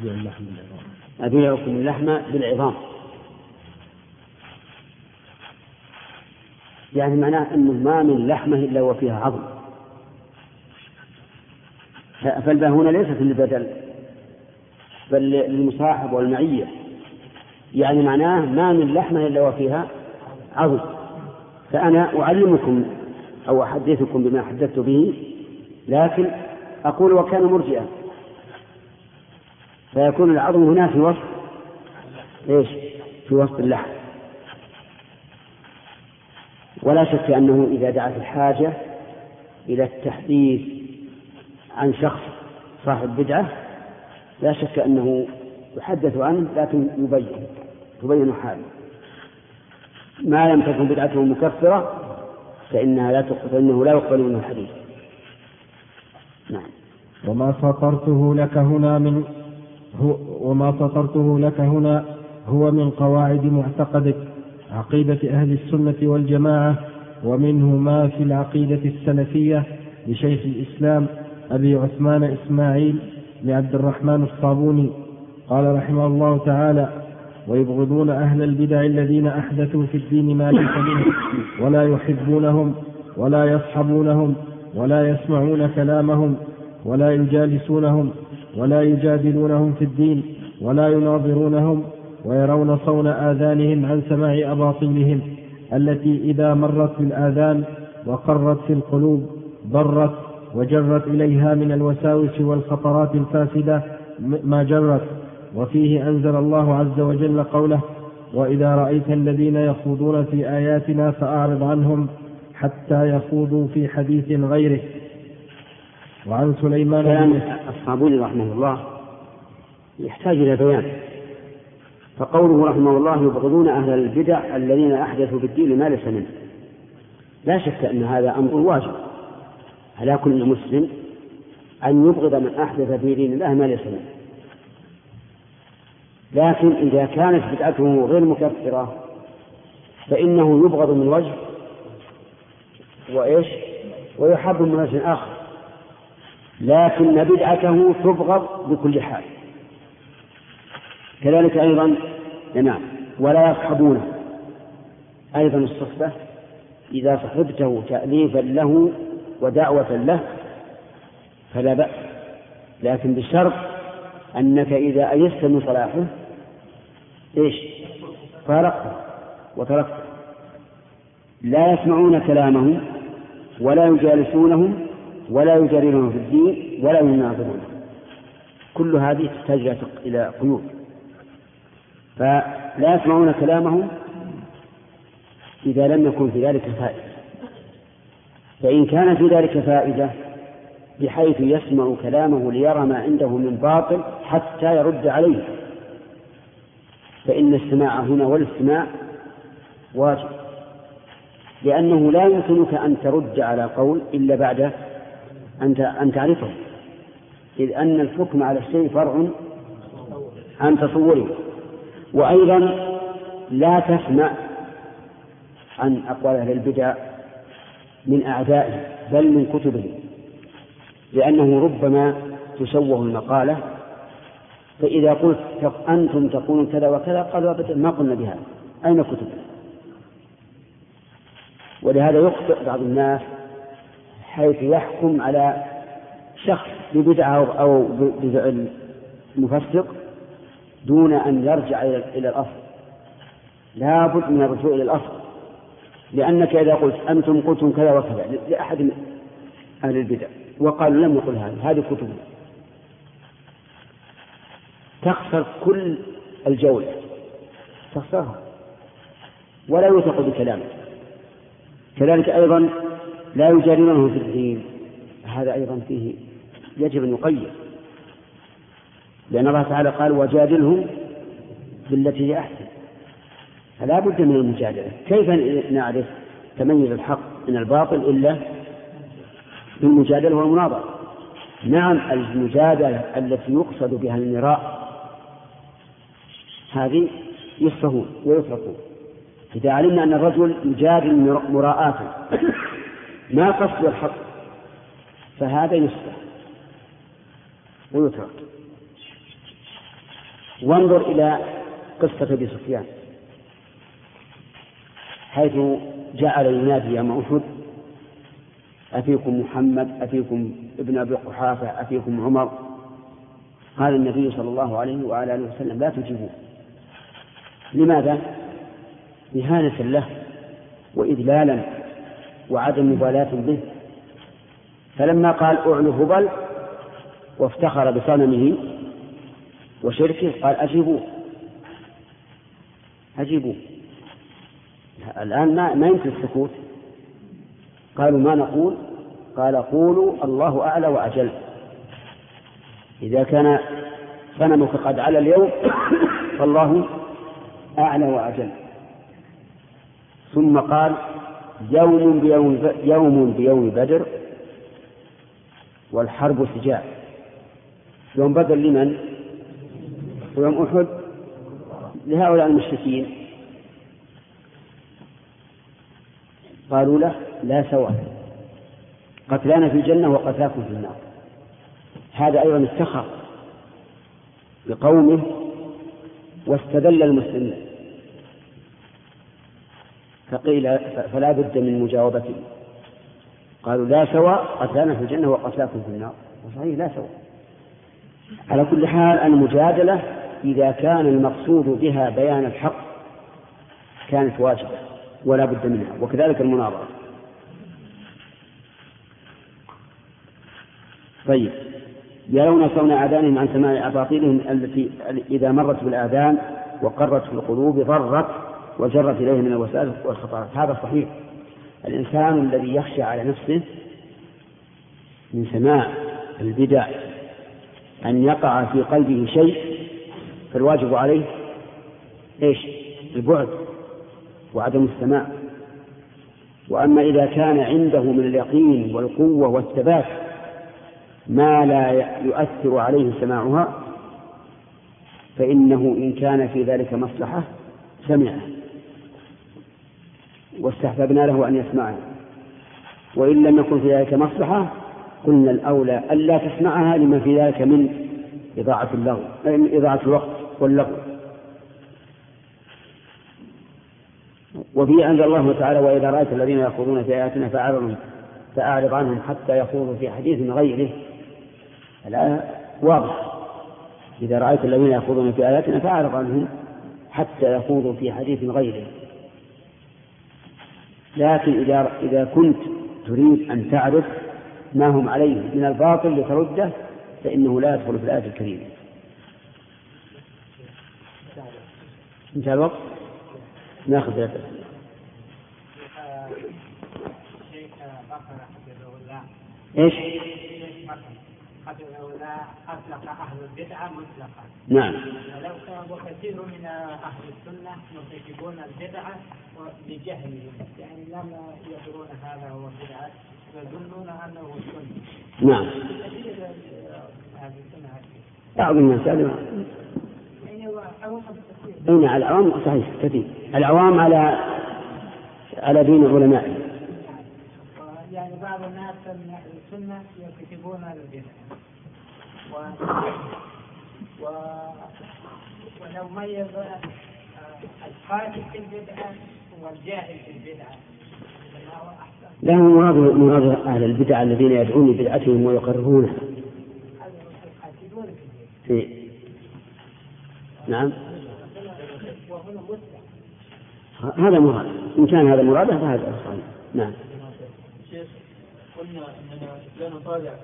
أبيع اللحم بالعظام. أبيعكم اللحم بالعظام. يعني معناه أنه ما من لحمة إلا وفيها عظم. فالباء هنا ليست للبدل بل للمصاحب والمعية. يعني معناه ما من لحمة إلا وفيها عظم. فأنا أعلمكم أو أحدثكم بما حدثت به لكن أقول وكان مرجئا. فيكون العظم هنا في وسط إيش؟ في وسط اللحم. ولا شك أنه إذا دعت الحاجة إلى التحديث عن شخص صاحب بدعة لا شك أنه يحدث عنه لكن يبين تبين حاله. ما لم تكن بدعته مكفرة فإنها لا فإنه لا يقبل منه الحديث. نعم. وما سطرته لك هنا من هو وما سطرته لك هنا هو من قواعد معتقدك عقيدة أهل السنة والجماعة ومنه ما في العقيدة السلفية لشيخ الإسلام أبي عثمان إسماعيل لعبد الرحمن الصابوني. قال رحمه الله تعالى ويبغضون أهل البدع الذين أحدثوا في الدين ما ليس منه ولا يحبونهم ولا يصحبونهم ولا يسمعون كلامهم ولا يجالسونهم ولا يجادلونهم في الدين ولا يناظرونهم ويرون صون آذانهم عن سماع أباطيلهم التي إذا مرت في الآذان وقرت في القلوب ضرت وجرت إليها من الوساوس والخطرات الفاسدة ما جرت. وفيه أنزل الله عز وجل قوله وإذا رأيت الذين يخوضون في آياتنا فأعرض عنهم حتى يخوضوا في حديث غيره. وعن سليمان كلام الصابوني رحمه الله يحتاج إلى بيان. فقوله رحمه الله يبغضون أهل البدع الذين أحدثوا في الدين ما ليس منه. لا شك أن هذا أمر واجب. على كل مسلم أن يبغض من أحدث في دين الله ما ليس منه لكن إذا كانت بدعته غير مكفرة فإنه يبغض من وجه وإيش؟ ويحب من وجه آخر. لكن بدعته تبغض بكل حال. كذلك أيضا نعم ولا يصحبونه. أيضا الصحبة إذا صحبته تأليفا له ودعوة له فلا بأس. لكن بشرط أنك إذا أيست من صلاحه إيش؟ فارقته وتركته. لا يسمعون كلامهم ولا يجالسونهم ولا يجارونهم في الدين ولا يناظرونه. كل هذه تحتاج إلى قيود. فلا يسمعون كلامهم إذا لم يكن في ذلك فائدة. فإن كان في ذلك فائدة بحيث يسمع كلامه ليرى ما عنده من باطل حتى يرد عليه. فإن السماع هنا والاستماع واجب لأنه لا يمكنك أن ترد على قول إلا بعد أن تعرفه. إذ أن الحكم على الشيء فرع عن تصوره. وأيضا لا تسمع عن أقوال أهل البدع من أعدائه بل من كتبه. لأنه ربما تشوه المقالة فإذا قلت أنتم تقولون كذا وكذا قالوا أبدا ما قلنا بهذا. أين كتب ولهذا يخطئ بعض الناس حيث يحكم على شخص ببدعة أو مفسق دون أن يرجع إلى الأصل. لا بد من الرجوع إلى الأصل. لأنك إذا قلت أنتم قلتم كذا وكذا لأحد أهل البدع وقالوا لم يقل هذا هذه كتب. تخسر كل الجولة تخسرها. ولا يوثق بكلامه كذلك أيضا لا يجارونه في الدين. هذا أيضا فيه يجب أن يقيد. لأن الله تعالى قال وجادلهم بالتي هي أحسن. فلا بد من المجادلة. كيف نعرف تميز الحق من الباطل إلا بالمجادلة والمناظرة؟ نعم المجادلة التي يقصد بها المراء هذه يصفهون ويتركون إذا علمنا أن الرجل يجادل مراءة ما قصد الحق فهذا يصفه ويترك وانظر إلى قصة أبي سفيان. حيث جعل ينادي يوم أحد أفيكم محمد أفيكم ابن أبي قحافة أفيكم عمر. قال النبي صلى الله عليه وعلى آله وسلم لا تجيبوه. لماذا؟ إهانة له وإذلالا وعدم مبالاة به. فلما قال أعلو هبل وافتخر بصنمه وشركه قال أجيبوه. أجيبوه. الآن ما, ما يمكن السكوت؟ قالوا ما نقول؟ قال قولوا الله أعلى وأجل. إذا كان غنمك قد على اليوم فالله أعلى وأجل. ثم قال يوم بيوم يوم بيوم بدر والحرب سجال يوم بدر لمن؟ ويوم أحد؟ لهؤلاء المشركين. قالوا له لا سواء. قتلانا في الجنة وقتلاكم في النار. هذا أيضا افتخر بقومه واستدل المسلمين. فقيل فلا بد من مجاوبته قالوا لا سواء قتلانا في الجنة وقتلاكم في النار. وصحيح لا سواء. على كل حال المجادلة إذا كان المقصود بها بيان الحق كانت واجبة. ولا بد منها وكذلك المناظرة. طيب. يرون صون آذانهم عن سماع أباطيلهم التي إذا مرت بالآذان وقرت في القلوب ضرت وجرت إليه من الوسائل والخطرات. هذا صحيح. الإنسان الذي يخشى على نفسه من سماع البدع أن يقع في قلبه شيء فالواجب عليه إيش؟ البعد. وعدم السماع. وأما إذا كان عنده من اليقين والقوة والثبات ما لا يؤثر عليه سماعها فإنه إن كان في ذلك مصلحة سمعه. واستحببنا له أن يسمعه وإن لم يكن في ذلك مصلحة قلنا الأولى ألا تسمعها لما في ذلك من إضاعة اللغو إضاعة الوقت واللغو. وفي أنزل الله تعالى وإذا رأيت الذين يخوضون في آياتنا فأعرض فأعرض عنهم حتى يخوضوا في حديث غيره. الآية واضحة إذا رأيت الذين يخوضون في آياتنا فأعرض عنهم حتى يخوضوا في حديث غيره. لكن إذا إذا كنت تريد أن تعرف ما هم عليه من الباطل لترده فإنه لا يدخل في الآية الكريمة. انتهى الوقت؟ ناخذ ثلاثة. إيش؟ أطلق أهل البدعة مطلقا نعم. ولو وكثير من أهل السنة مرتكبون البدعة بجهلهم يعني لم يدرون هذا هو بدعة يظنون أنه سنة نعم. كثير أهل السنة بعض الناس يعني أي نعم العوام صحيح كثير. العوام على على دين العلماء. يعني بعض الناس من أهل السنة يرتكبون البدعة و... و... ولو ميز القاتل في البدعة والجاهل في البدعة لا مراد مراد أهل البدع الذين يدعون بدعتهم ويقررونها. في نعم. هذا مراد إن كان هذا مراده فهذا صحيح نعم. قلنا إننا لا نطالع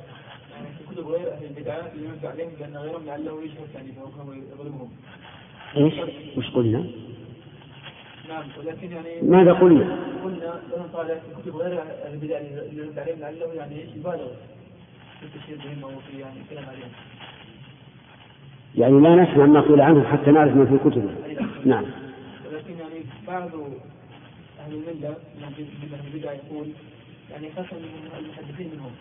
يعني في كتب غير أهل البدعه لنرجع عليهم لأن غيرهم لعله يشهد يعني فهو يظلمهم. إيش؟ وش قلنا؟ نعم ولكن يعني ماذا قلنا؟ قلنا لا نطالع في كتب غير أهل البدع لنرجع عليهم لعله يعني إيش يبالغ في التشهير بهم أو في يعني الكلام عليهم. يعني لا نسمع ما قيل عنهم حتى نعرف ما في كتبه. نعم. ولكن يعني بعض أهل المله من أهل البدع يقول يعني خاصه من المحدثين منهم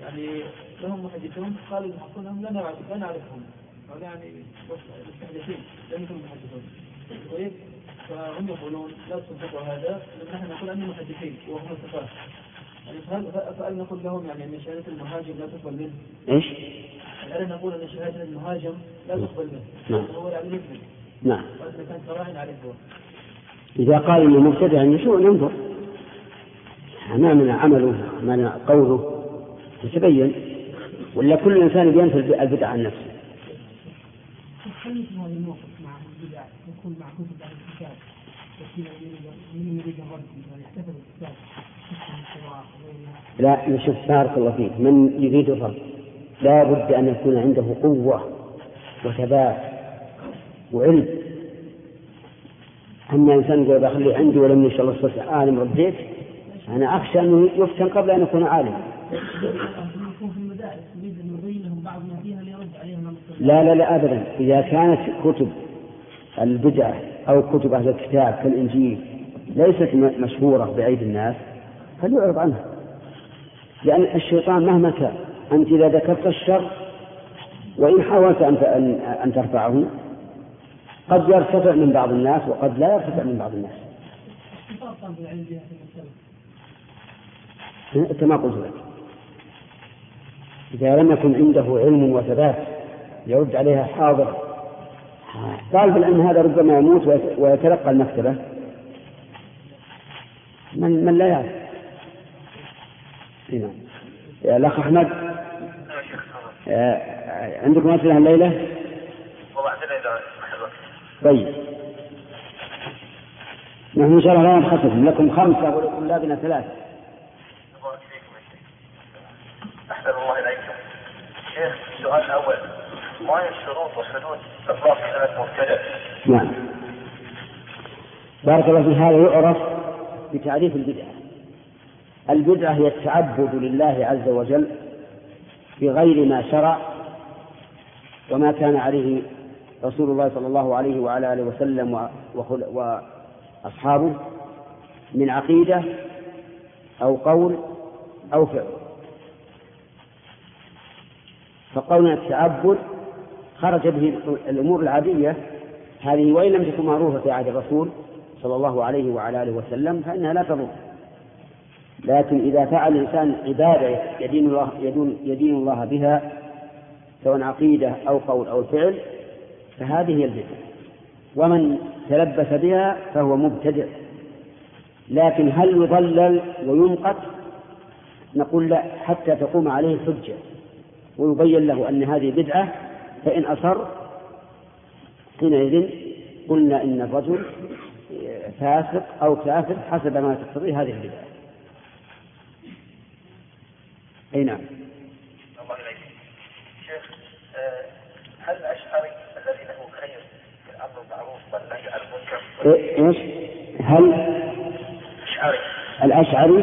يعني لهم محدثون قالوا المحقون إنهم لا نعرف لا نعرفهم ولا يعني مستحدثين لم يكونوا محدثون طيب فهم يقولون لا تصدقوا هذا نحن نقول أنهم محدثين وهم الصفات يعني فهل فهل نقول لهم يعني أن شهادة المهاجم لا تقبل منه؟ إيش؟ هل نقول أن شهادة المهاجم لا تقبل منه؟ نعم. هو يعني يثبت نعم. واذا كان صراحا عليه إذا قال إنه مبتدع يسوء ننظر أمامنا عمله أمامنا قوله يتبين ولا كل إنسان ينفي البدع عن نفسه؟ هذا الموقف مع البدع يكون مع كتب أهل الكتاب. من يريد الرد ويحتفل بالكتاب لا نشوف بارك الله فيك. من يريد الرد؟ لا بد أن يكون عنده قوة وثبات وعلم. أما إنسان يقول بخلي عندي ولم إن شاء الله عالم رديت أنا أخشى أنه يفتن قبل أن يكون عالما. لا لا لا أبدا. إذا كانت كتب البدعة أو كتب أهل الكتاب كالإنجيل ليست مشهورة بأيدي الناس فليعرض عنها. لأن الشيطان مهما كان أنت إذا ذكرت الشر وإن حاولت أن- أن ترفعه قد يرتفع من بعض الناس وقد لا يرتفع من بعض الناس اختصار طالب العلم بها في المسألة كما قلت لك. إذا لم يكن عنده علم وثبات يرد عليها حاضر. طالب العلم هذا ربما يموت ويت- ويتلقى المكتبة. من من لا يعرف. إيه نعم. يا الأخ أحمد. عندكم أسئلة الليلة؟ والله عندنا إذا طيب. نحن إن شاء الله لا نبخسكم لكم خمسة ولطلابنا ثلاثة بارك فيكم يا شيخ أحسن الله إليكم. شيخ السؤال الأول ما هي الشروط وحدود إطلاق كلمة مبتدأ؟ نعم. بارك الله في هذا. يعرف بتعريف البدعة. البدعة هي التعبد لله عز وجل بغير ما شرع وما كان عليه رسول الله صلى الله عليه وعلى آله وسلم وأصحابه من عقيدة أو قول أو فعل. فقولنا التعبد خرج به الأمور العادية هذه وإن لم تكن معروفة في عهد الرسول صلى الله عليه وعلى آله وسلم فإنها لا تضر. لكن إذا فعل الإنسان عبادة يدين الله, يدين, يدين الله بها سواء عقيدة أو قول أو فعل فهذه هي البدعة. ومن تلبس بها فهو مبتدع. لكن هل يضلل وينقت نقول لا حتى تقوم عليه الحجة ويبين له أن هذه بدعة فإن أصر حينئذ قلنا إن الرجل فاسق أو كافر حسب ما تقتضيه هذه البدعة. أي نعم. الله إليكم شيخ آه، هل الأشعري الذي له خير في الأمر بالمعروف والنهي عن المنكر؟ إيه- إيش؟ هل؟ الأشعري. الأشعري؟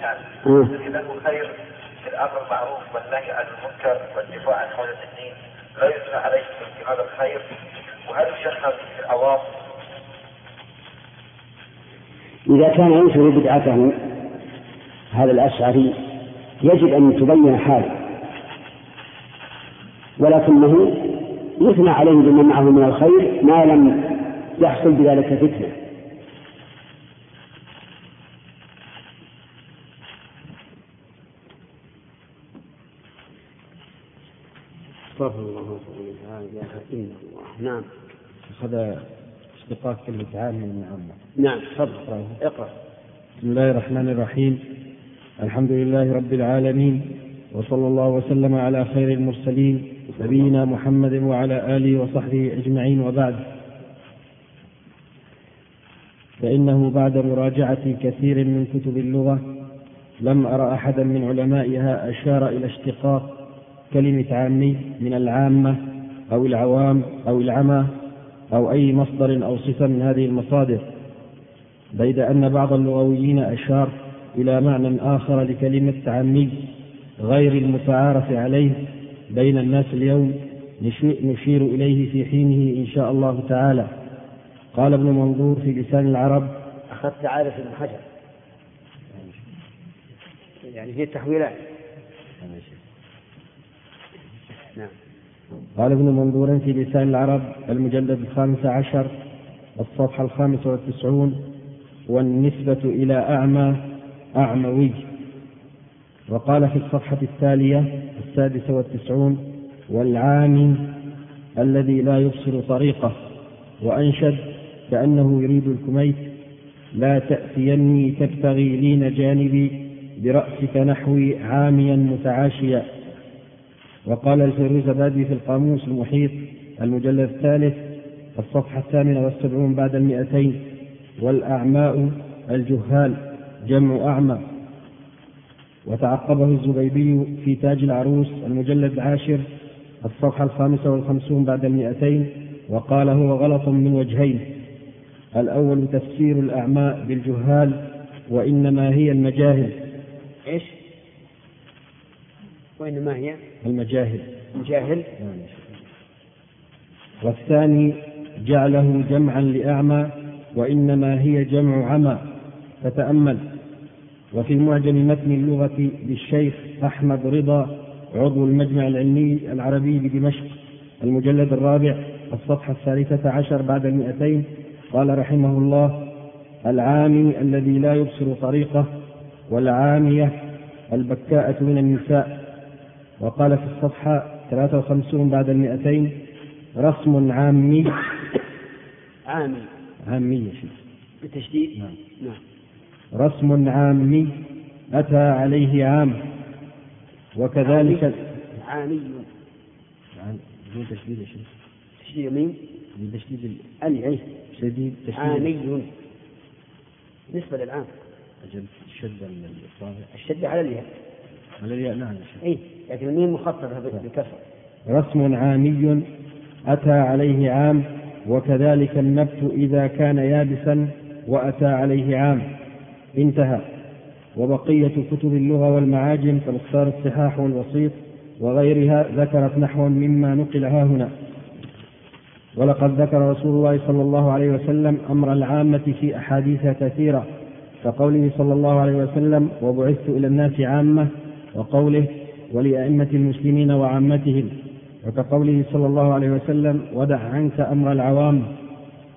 نعم. آه. الذي له خير في الأمر بالمعروف والنهي عن المنكر والدفاع عن حوزة الدين لا يثنى عليه في هذا الخير. وهل يشهر في العوام إذا كان ينشر بدعته هذا الأشعري يجب أن تبين حاله. ولكنه يثنى عليه بما معه من الخير ما لم يحصل بذلك فتنة. استغفر الله لا إله إلا الله. نعم. هذا اشتقاق كلمة عام من عامة نعم. تفضل. اقرأ. بسم الله الرحمن الرحيم. الحمد لله رب العالمين وصلى الله وسلم على خير المرسلين نبينا محمد وعلى آله وصحبه أجمعين وبعد. فإنه بعد مراجعة كثير من كتب اللغة لم أرى أحدا من علمائها أشار إلى اشتقاق كلمة عامي من العامة أو العوام أو العمى أو أي مصدر أو صفة من هذه المصادر بيد أن بعض اللغويين أشار إلى معنى آخر لكلمة عمي غير المتعارف عليه بين الناس اليوم نشي- نشير إليه في حينه إن شاء الله تعالى. قال ابن منظور في لسان العرب أخذت عارف ابن حجر. يعني في التحويلات نعم قال ابن منظور في لسان العرب المجلد الخامس عشر الصفحة الخامسة والتسعون والنسبة إلى أعمى أعموي. وقال في الصفحة التالية السادسة والتسعون والعامي الذي لا يبصر طريقه وأنشد كأنه يريد الكميت لا تأتيني تبتغي لين جانبي برأسك نحوي عاميا متعاشيا. وقال الفيروزبادي في القاموس المحيط المجلد الثالث الصفحة الثامنة والسبعون بعد المئتين والأعماء الجهال جمع أعمى. وتعقبه الزبيدي في تاج العروس المجلد العاشر الصفحة الخامسة والخمسون بعد المئتين وقال هو غلط من وجهين. الأول تفسير الأعماء بالجهال وإنما هي المجاهل. إيش؟ وإنما هي المجاهل. جاهل والثاني جعله جمعا لأعمى وإنما هي جمع عمى. فتأمل. وفي معجم متن اللغة للشيخ أحمد رضا عضو المجمع العلمي العربي بدمشق المجلد الرابع الصفحة الثالثة عشر بعد المئتين. قال رحمه الله العامي الذي لا يبصر طريقه والعامية البكاءة من النساء. وقال في الصفحة 53 بعد المئتين رسم عامي. عامي. عامي يا شيخ. بالتشديد؟ نعم. نعم. رسم عامي أتى عليه عام. وكذلك عامي. عام- بدون تشديد يا شيخ. تشديد مين؟ بتشديد أي شديد تشديد. عامي. بالنسبة للعام. أجل الشدة الشدة على الياء. على الياء. نعم يا شيخ. أي لكن الميم مخففة بالكسر. رسم عامي أتى عليه عام وكذلك النبت إذا كان يابسا وأتى عليه عام. انتهى. وبقية كتب اللغة والمعاجم كمختار الصحاح والوسيط وغيرها ذكرت نحوا مما نقل ها هنا. ولقد ذكر رسول الله صلى الله عليه وسلم أمر العامة في أحاديث كثيرة كقوله صلى الله عليه وسلم وبعثت إلى الناس عامة وقوله ولأئمة المسلمين وعامتهم وكقوله صلى الله عليه وسلم ودع عنك أمر العوام.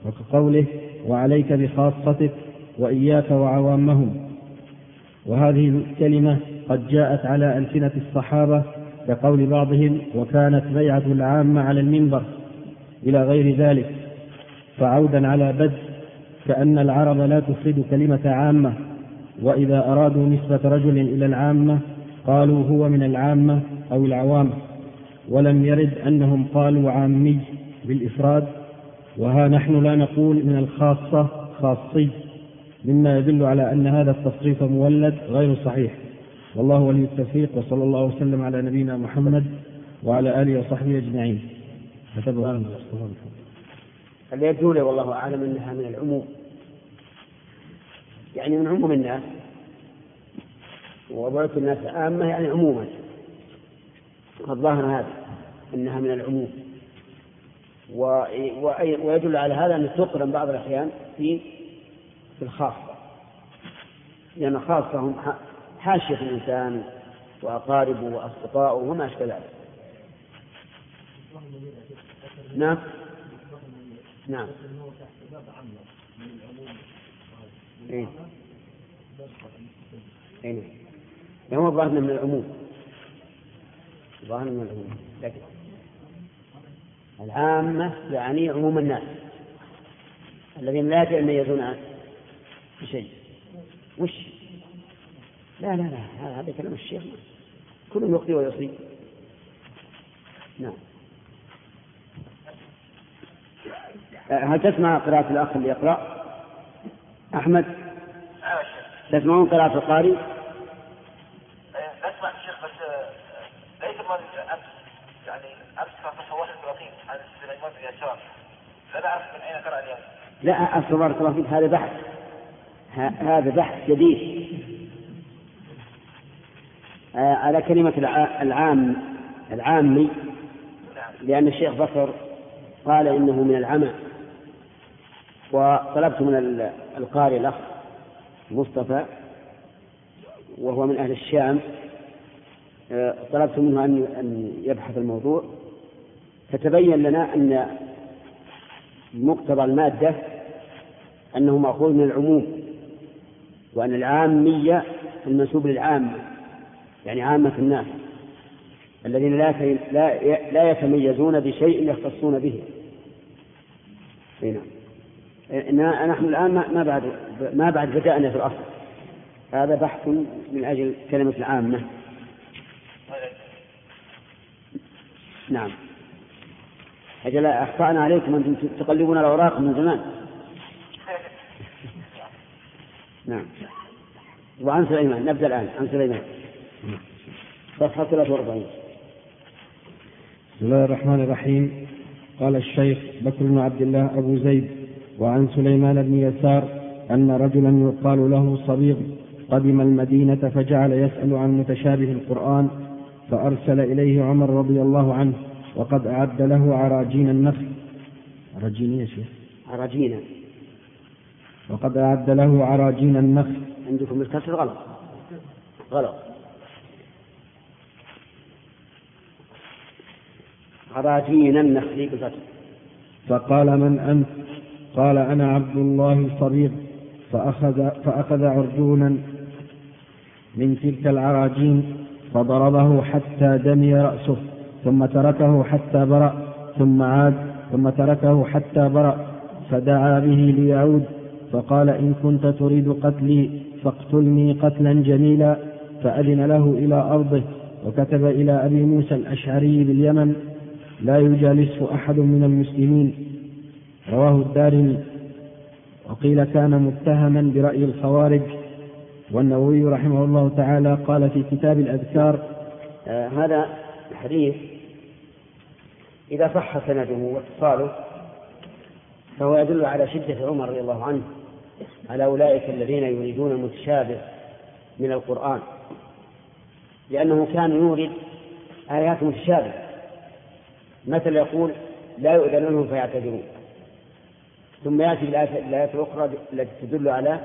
وكقوله وعليك بخاصتك وإياك وعوامهم. وهذه الكلمة قد جاءت على ألسنة الصحابة كقول بعضهم وكانت بيعة العامة على المنبر إلى غير ذلك فعودا على بدء كأن العرب لا تفرد كلمة عامة وإذا أرادوا نسبة رجل إلى العامة قالوا هو من العامة أو العوام ولم يرد أنهم قالوا عامي بالإفراد وها نحن لا نقول من الخاصة خاصي مما يدل على أن هذا التصريف مولد غير صحيح. والله ولي التوفيق وصلى الله وسلم على نبينا محمد وعلى آله وصحبه أجمعين. كتبه اللي يبدو لي والله أعلم أنها من العموم. يعني من عموم الناس. وبعث الناس عامة يعني عموما. الظاهر هذا أنها من العموم. ويدل على هذا أن تقرن بعض الأحيان في في الخاصة. لأن خاصة هم حاشية الإنسان وأقاربه وأصدقاؤه وما أشبه ذلك. نعم؟ نعم. إيه. إيه. نعم. هو ظاهرنا من العموم. ظاهرنا من العموم. لكن العامة يعني عموم الناس الذين لا يتميزون بشيء. وش؟ لا لا لا هذا- كلام الشيخ. كل يخطي ويصيب نعم. هل تسمع قراءة الأخ اللي يقرأ؟ أحمد؟ تسمعون قراءة القارئ؟ آه، بسمع الشيخ بس آه، ليس مرة امس يعني امس كان صفحه 31 لا اعرف من قرا اليوم؟ لا أصل بارك الله فيك هذا بحث. هذا بحث جديد. آه، على كلمة الع- العام العامي لأن الشيخ بكر قال إنه من العمى. وطلبت من ال- القارئ الأخ مصطفى وهو من أهل الشام آه، طلبت منه أن يبحث الموضوع. فتبين لنا أن مقتضى المادة أنه مأخوذ من العموم وأن العامية المنسوب للعامة يعني عامة الناس الذين لا لا يتميزون بشيء يختصون به. أي نعم. إن- نحن الآن ما ما بعد ما بعد بدأنا في الأصل. هذا بحث من أجل كلمة العامة. نعم. أجل أخطأنا عليكم أنتم تقلبون الأوراق من زمان. نعم. وعن سليمان نبدأ الآن عن سليمان. صفحة 43 بسم الله الرحمن الرحيم قال الشيخ بكر بن عبد الله أبو زيد وعن سليمان بن يسار أن رجلا يقال له صبيغ قدم المدينة فجعل يسأل عن متشابه القرآن فأرسل إليه عمر رضي الله عنه وقد أعد له عراجين النخل عراجين يا شيخ؟ عراجين. وقد أعد له عراجين النخل عندكم الكسر غلط غلط عراجين النخل بالفتح فقال من أنت؟ قال أنا عبد الله الصبيغ فأخذ, فأخذ عرجونا من تلك العراجين فضربه حتى دمي رأسه. ثم تركه حتى برأ ثم عاد ثم تركه حتى برأ فدعا به ليعود فقال إن كنت تريد قتلي فاقتلني قتلا جميلا فأذن له إلى أرضه وكتب إلى أبي موسى الأشعري باليمن لا يجالسه أحد من المسلمين. رواه الدارمي. وقيل كان متهما برأي الخوارج والنووي رحمه الله تعالى قال في كتاب الأذكار آه هذا الحديث إذا صح سنده واتصاله فهو يدل على شدة عمر رضي الله عنه على أولئك الذين يريدون المتشابه من القرآن لأنه كان يورد آيات متشابهة. مثل يقول لا يؤذن لهم فيعتذرون ثم يأتي بالآيات الأخرى التي تدل على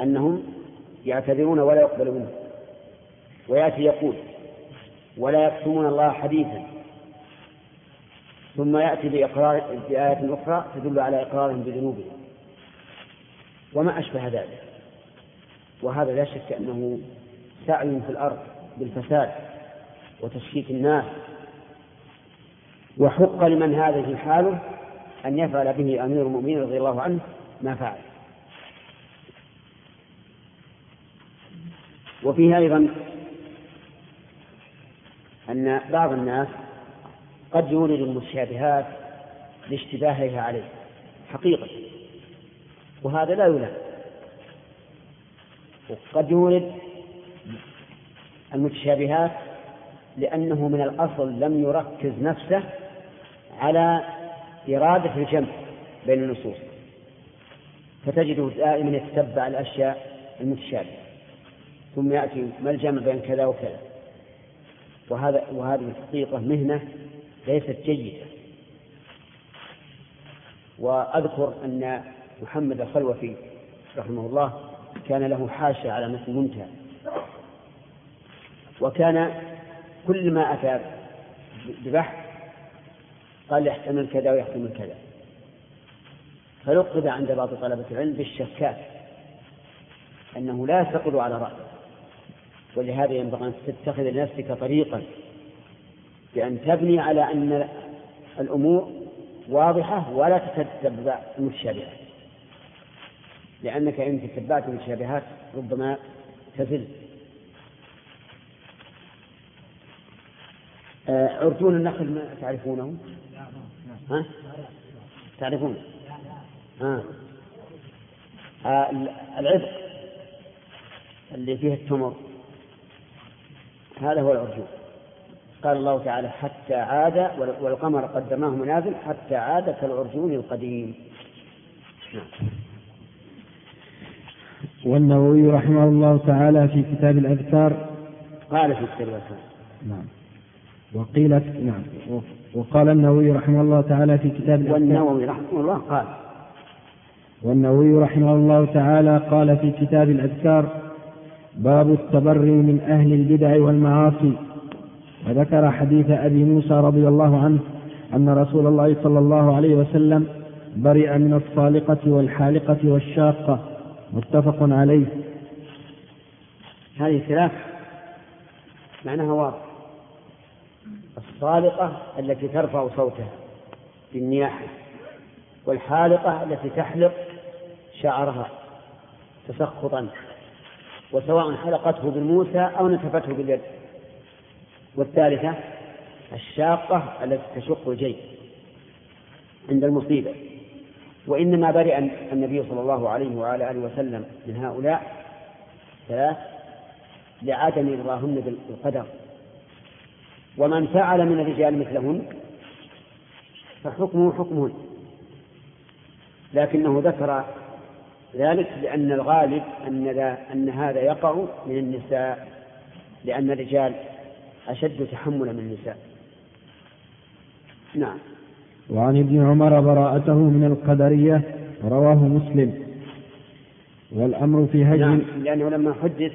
أنهم يعتذرون ولا يقبل منهم ويأتي يقول ولا يكتمون الله حديثا ثم يأتي بإقرار بآية أخرى تدل على إقرارهم بذنوبهم. وما أشبه ذلك. وهذا لا شك أنه سعي في الأرض بالفساد وتشكيك الناس. وحق لمن هذه حاله أن يفعل به أمير المؤمنين رضي الله عنه ما فعل. وفيه أيضا أن بعض الناس قد يولد المتشابهات لاشتباهها عليه حقيقة. وهذا لا يلام وقد يولد المتشابهات لأنه من الأصل لم يركز نفسه على إرادة الجمع بين النصوص. فتجده دائما يتتبع الأشياء المتشابهة. ثم يأتي ما الجمع بين كذا وكذا. وهذا وهذه الحقيقة مهنة ليست جيدة. وأذكر أن محمد الخلوفي رحمه الله كان له حاشة على مثل منتهى وكان كل ما أتى ببحث قال يحتمل كذا ويحتمل كذا. فلقب عند بعض طلبة العلم بالشكات أنه لا يستقل على رأيه ولهذا ينبغي أن تتخذ لنفسك طريقا بأن تبني على أن الأمور واضحة ولا تتبع المتشابهات لأنك إن تتبعت المتشابهات ربما تزل آه، عرجون النخل ما تعرفونه؟ ها؟ تعرفون؟ ها؟ آه العذق اللي فيه التمر هذا هو العرجون قال الله تعالى حتى عاد والقمر قدرناه منازل حتى عاد كالعرجون القديم. والنووي رحمه الله تعالى في كتاب الأذكار. قال في كتاب الأذكار. نعم. وقيلت نعم. وقال النووي رحمه الله تعالى في كتاب الأذكار. والنووي رحمه الله قال. والنووي رحمه الله تعالى قال في كتاب الأذكار باب التبري من أهل البدع والمعاصي. وذكر حديث أبي موسى رضي الله عنه أن رسول الله صلى الله عليه وسلم برئ من الصالقة والحالقة والشاقة. متفق عليه. هذه ثلاث معناها واضح. الصالقة التي ترفع صوتها بالنياحة والحالقة التي تحلق شعرها تسخطا وسواء حلقته بالموسى أو نتفته باليد. والثالثة الشاقة التي تشق الجيب عند المصيبة. وإنما برئ النبي صلى الله عليه وعلى آله وسلم من هؤلاء ثلاث لعدم رضاهن بالقدر. ومن فعل من الرجال مثلهن فحكمه حكمهن. لكنه ذكر ذلك لأن الغالب أن, أن هذا يقع من النساء لأن الرجال أشد تحملا من النساء. نعم. وعن ابن عمر براءته من القدرية رواه مسلم. والأمر في هجر نعم لأنه لما حدث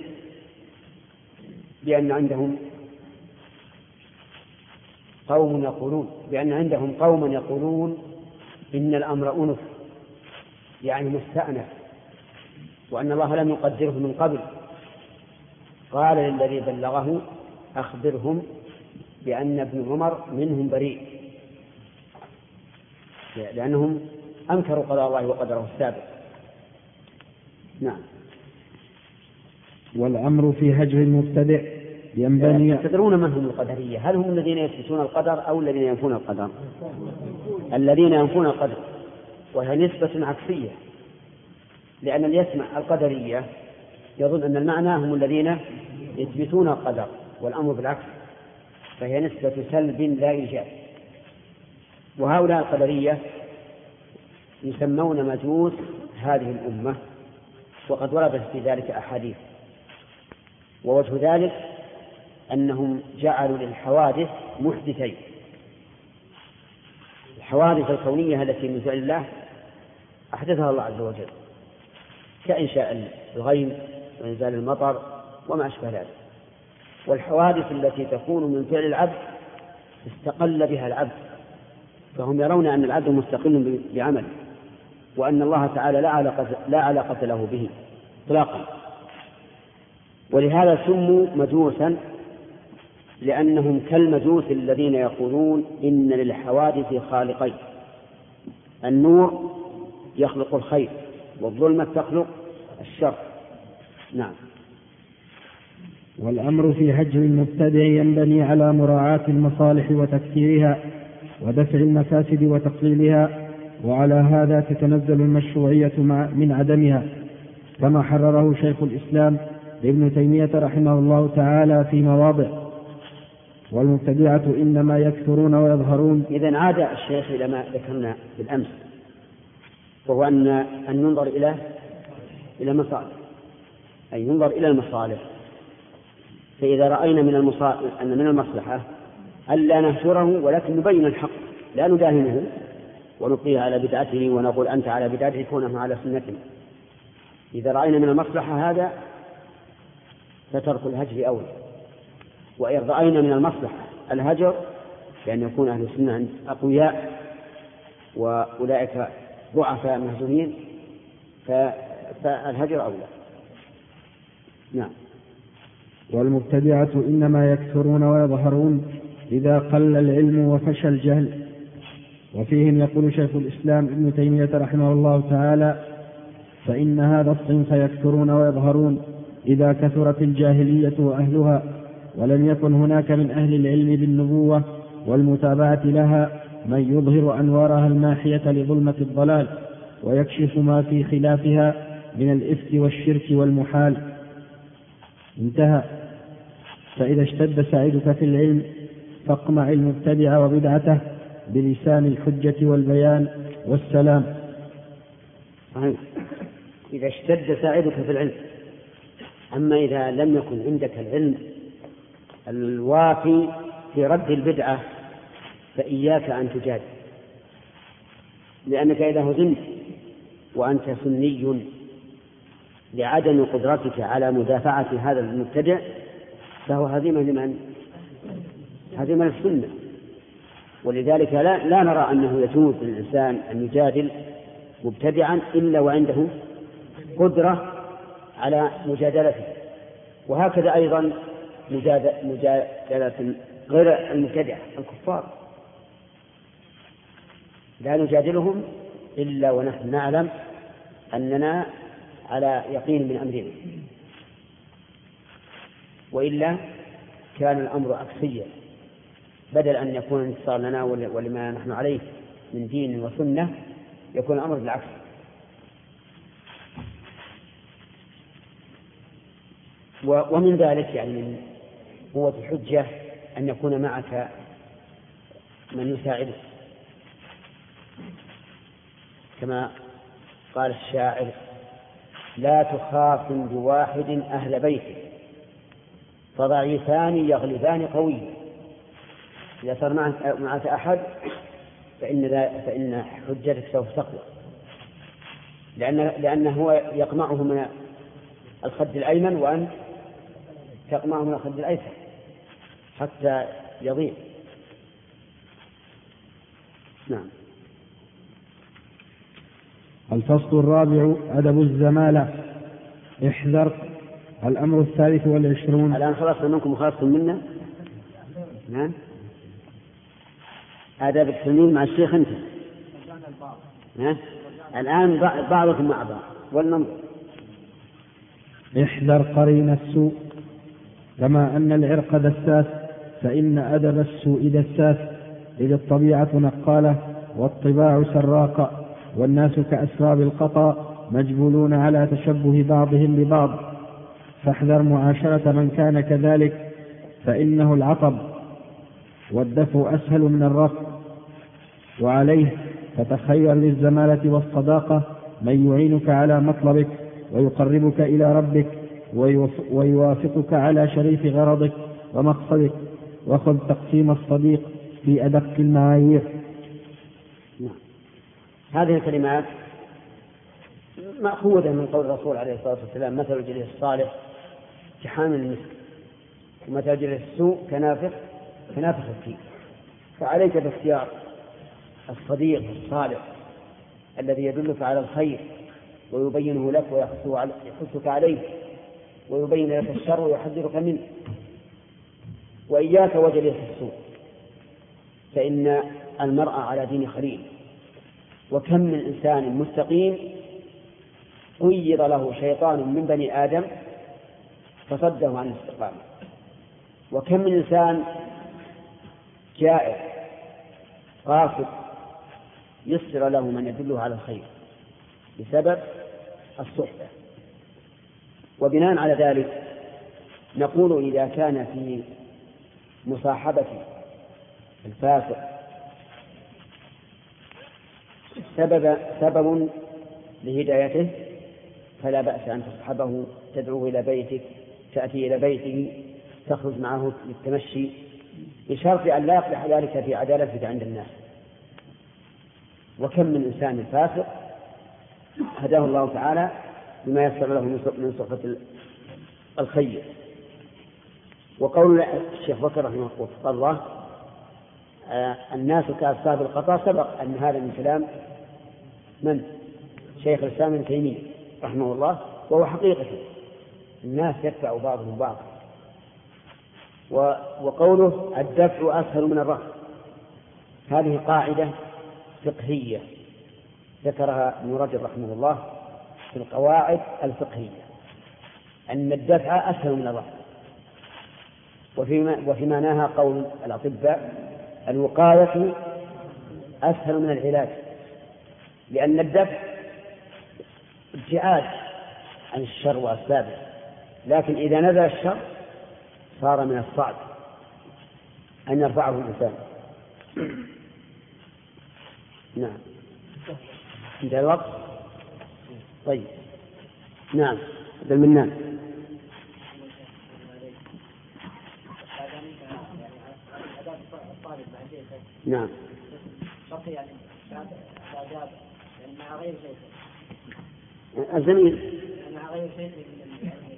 بأن عندهم قوم يقولون بأن عندهم قوما يقولون إن الأمر أنف يعني مستأنف وأن الله لم يقدره من قبل. قال للذي بلغه أخبرهم بأن ابن عمر منهم بريء. لأنهم أنكروا قضاء الله وقدره السابق. نعم. والأمر في هجر المبتدع ينبني تدرون من هم القدرية؟ هل هم الذين يثبتون القدر أو الذين ينفون القدر؟ الذين ينفون القدر. وهي نسبة عكسية. لأن اللي يسمع القدرية يظن أن المعنى هم الذين يثبتون القدر. والأمر بالعكس فهي نسبة سلب لا إيجاب. وهؤلاء القدرية يسمون مجوس هذه الأمة وقد وردت في ذلك أحاديث. ووجه ذلك أنهم جعلوا للحوادث محدثين. الحوادث الكونية التي من فعل الله أحدثها الله عز وجل كإنشاء الغيم وإنزال المطر وما أشبه ذلك. والحوادث التي تكون من فعل العبد استقل بها العبد فهم يرون أن العبد مستقل بعمله وأن الله تعالى لا علاقة, لا علاقة له به إطلاقا. ولهذا سموا مجوسا لأنهم كالمجوس الذين يقولون إن للحوادث خالقين. النور يخلق الخير والظلمة تخلق الشر. نعم. والأمر في هجر المبتدع ينبني على مراعاة المصالح وتكثيرها ودفع المفاسد وتقليلها وعلى هذا تتنزل المشروعية من عدمها. كما حرره شيخ الإسلام ابن تيمية رحمه الله تعالى في مواضع. والمبتدعة إنما يكثرون ويظهرون. إذا عاد الشيخ إلى ما ذكرنا بالأمس وهو أن أن ينظر إلى إلى المصالح أي ينظر إلى المصالح. فإذا رأينا من المصالح أن من المصلحة ألا نهجره ولكن نبين الحق لا نداهنه ونبقيه على بدعته ونقول أنت على بدعته كونه على سنته. إذا رأينا من المصلحة هذا فترك الهجر أولى وإن رأينا من المصلحة الهجر بأن يكون أهل السنة أقوياء وأولئك ضعفاء مهزومين فالهجر أولى. نعم. والمبتدعة إنما يكثرون ويظهرون إذا قل العلم وفشى الجهل. وفيهم يقول شيخ الإسلام ابن تيمية رحمه الله تعالى فإن هذا الصنف يكثرون ويظهرون إذا كثرت الجاهلية وأهلها ولم يكن هناك من أهل العلم بالنبوة والمتابعة لها من يظهر أنوارها الماحية لظلمة الضلال ويكشف ما في خلافها من الإفك والشرك والمحال. انتهى. فإذا اشتد سعيدك في العلم فاقمع المبتدع وبدعته بلسان الحجة والبيان. والسلام. إذا اشتد ساعدك في العلم أما إذا لم يكن عندك العلم الوافي في رد البدعة فإياك أن تجادل. لأنك إذا هزمت وأنت سني لعدم قدرتك على مدافعة هذا المبتدع فهو هزيمة لمن؟ هزيمة للسنة ولذلك لا, لا نرى أنه يجوز للإنسان أن يجادل مبتدعا إلا وعنده قدرة على مجادلته. وهكذا أيضا مجادلة غير المبتدعة الكفار. لا نجادلهم إلا ونحن نعلم أننا على يقين من أمرنا وإلا كان الأمر عكسيا بدل أن يكون انتصار لنا ولما نحن عليه من دين وسنة يكون الأمر بالعكس. ومن ذلك يعني من قوة الحجة أن يكون معك من يساعدك كما قال الشاعر لا تخاصم بواحد أهل بيته فضعيفان يغلبان قوي. إذا صار معك أحد فإن فإن حجتك سوف تقوى. لأن لأنه هو يقمعه من الخد الأيمن وأنت تقمعه من الخد الأيسر حتى يضيع. نعم. الفصل الرابع أدب الزمالة. احذر الأمر الثالث والعشرون. الآن خلصنا منكم وخلصتم منا؟ نعم. آداب التلميذ مع الشيخ أنت. ها؟ الآن بعضكم مع بعض. ولننظر. احذر قرين السوء. كما أن العرق دساس فإن أدب السوء دساس إذ الطبيعة نقالة والطباع سراقة والناس كأسراب القطا مجبولون على تشبه بعضهم ببعض. فاحذر معاشرة من كان كذلك فإنه العطب والدفع أسهل من الرفع. وعليه فتخير للزمالة والصداقة من يعينك على مطلبك ويقربك إلى ربك ويوافقك على شريف غرضك ومقصدك. وخذ تقسيم الصديق في أدق المعايير. نعم. هذه الكلمات مأخوذة من قول الرسول عليه الصلاة والسلام مثل الجليس الصالح كحامل المسك. الجليس السوء كنافخ كنافخ التين فعليك باختيار الصديق الصالح الذي يدلك على الخير ويبينه لك ويحثك عليه ويبين لك الشر ويحذرك منه. وإياك وجليس السوء. فإن المرء على دين خليل. وكم من إنسان مستقيم قيض له شيطان من بني آدم فصده عن الاستقامة. وكم من إنسان جائع قاصد يسر له من يدله على الخير بسبب الصحبة. وبناء على ذلك نقول إذا كان في مصاحبة الفاسق سبب سبب لهدايته فلا بأس أن تصحبه تدعوه إلى بيتك تأتي إلى بيته تخرج معه للتمشي بشرط أن لا يقدح ذلك في عدالتك عند الناس. وكم من إنسان فاسق هداه الله تعالى بما يسر له من صحبة الخير. وقول الشيخ بكر رحمه الله آه الناس كأصحاب القطا سبق أن هذا من كلام من؟ شيخ الإسلام ابن تيمية رحمه الله وهو حقيقة. الناس يتبع بعضهم بعضا وقوله الدفع أسهل من الرفع هذه قاعدة فقهية. ذكرها ابن رجب رحمه الله في القواعد الفقهية. أن الدفع أسهل من الرفع وفي, وفي معناها قول الأطباء الوقاية أسهل من العلاج. لأن الدفع ابتعاد عن الشر وأسبابه. لكن إذا نزل الشر صار من الصعب أن يرفعه الإنسان. نعم. انتهى الوقت؟ طيب. نعم. عبد المنان. نعم. يعني مع غير شيء الزميل. مع غير شيء من باقي المشايخ يعني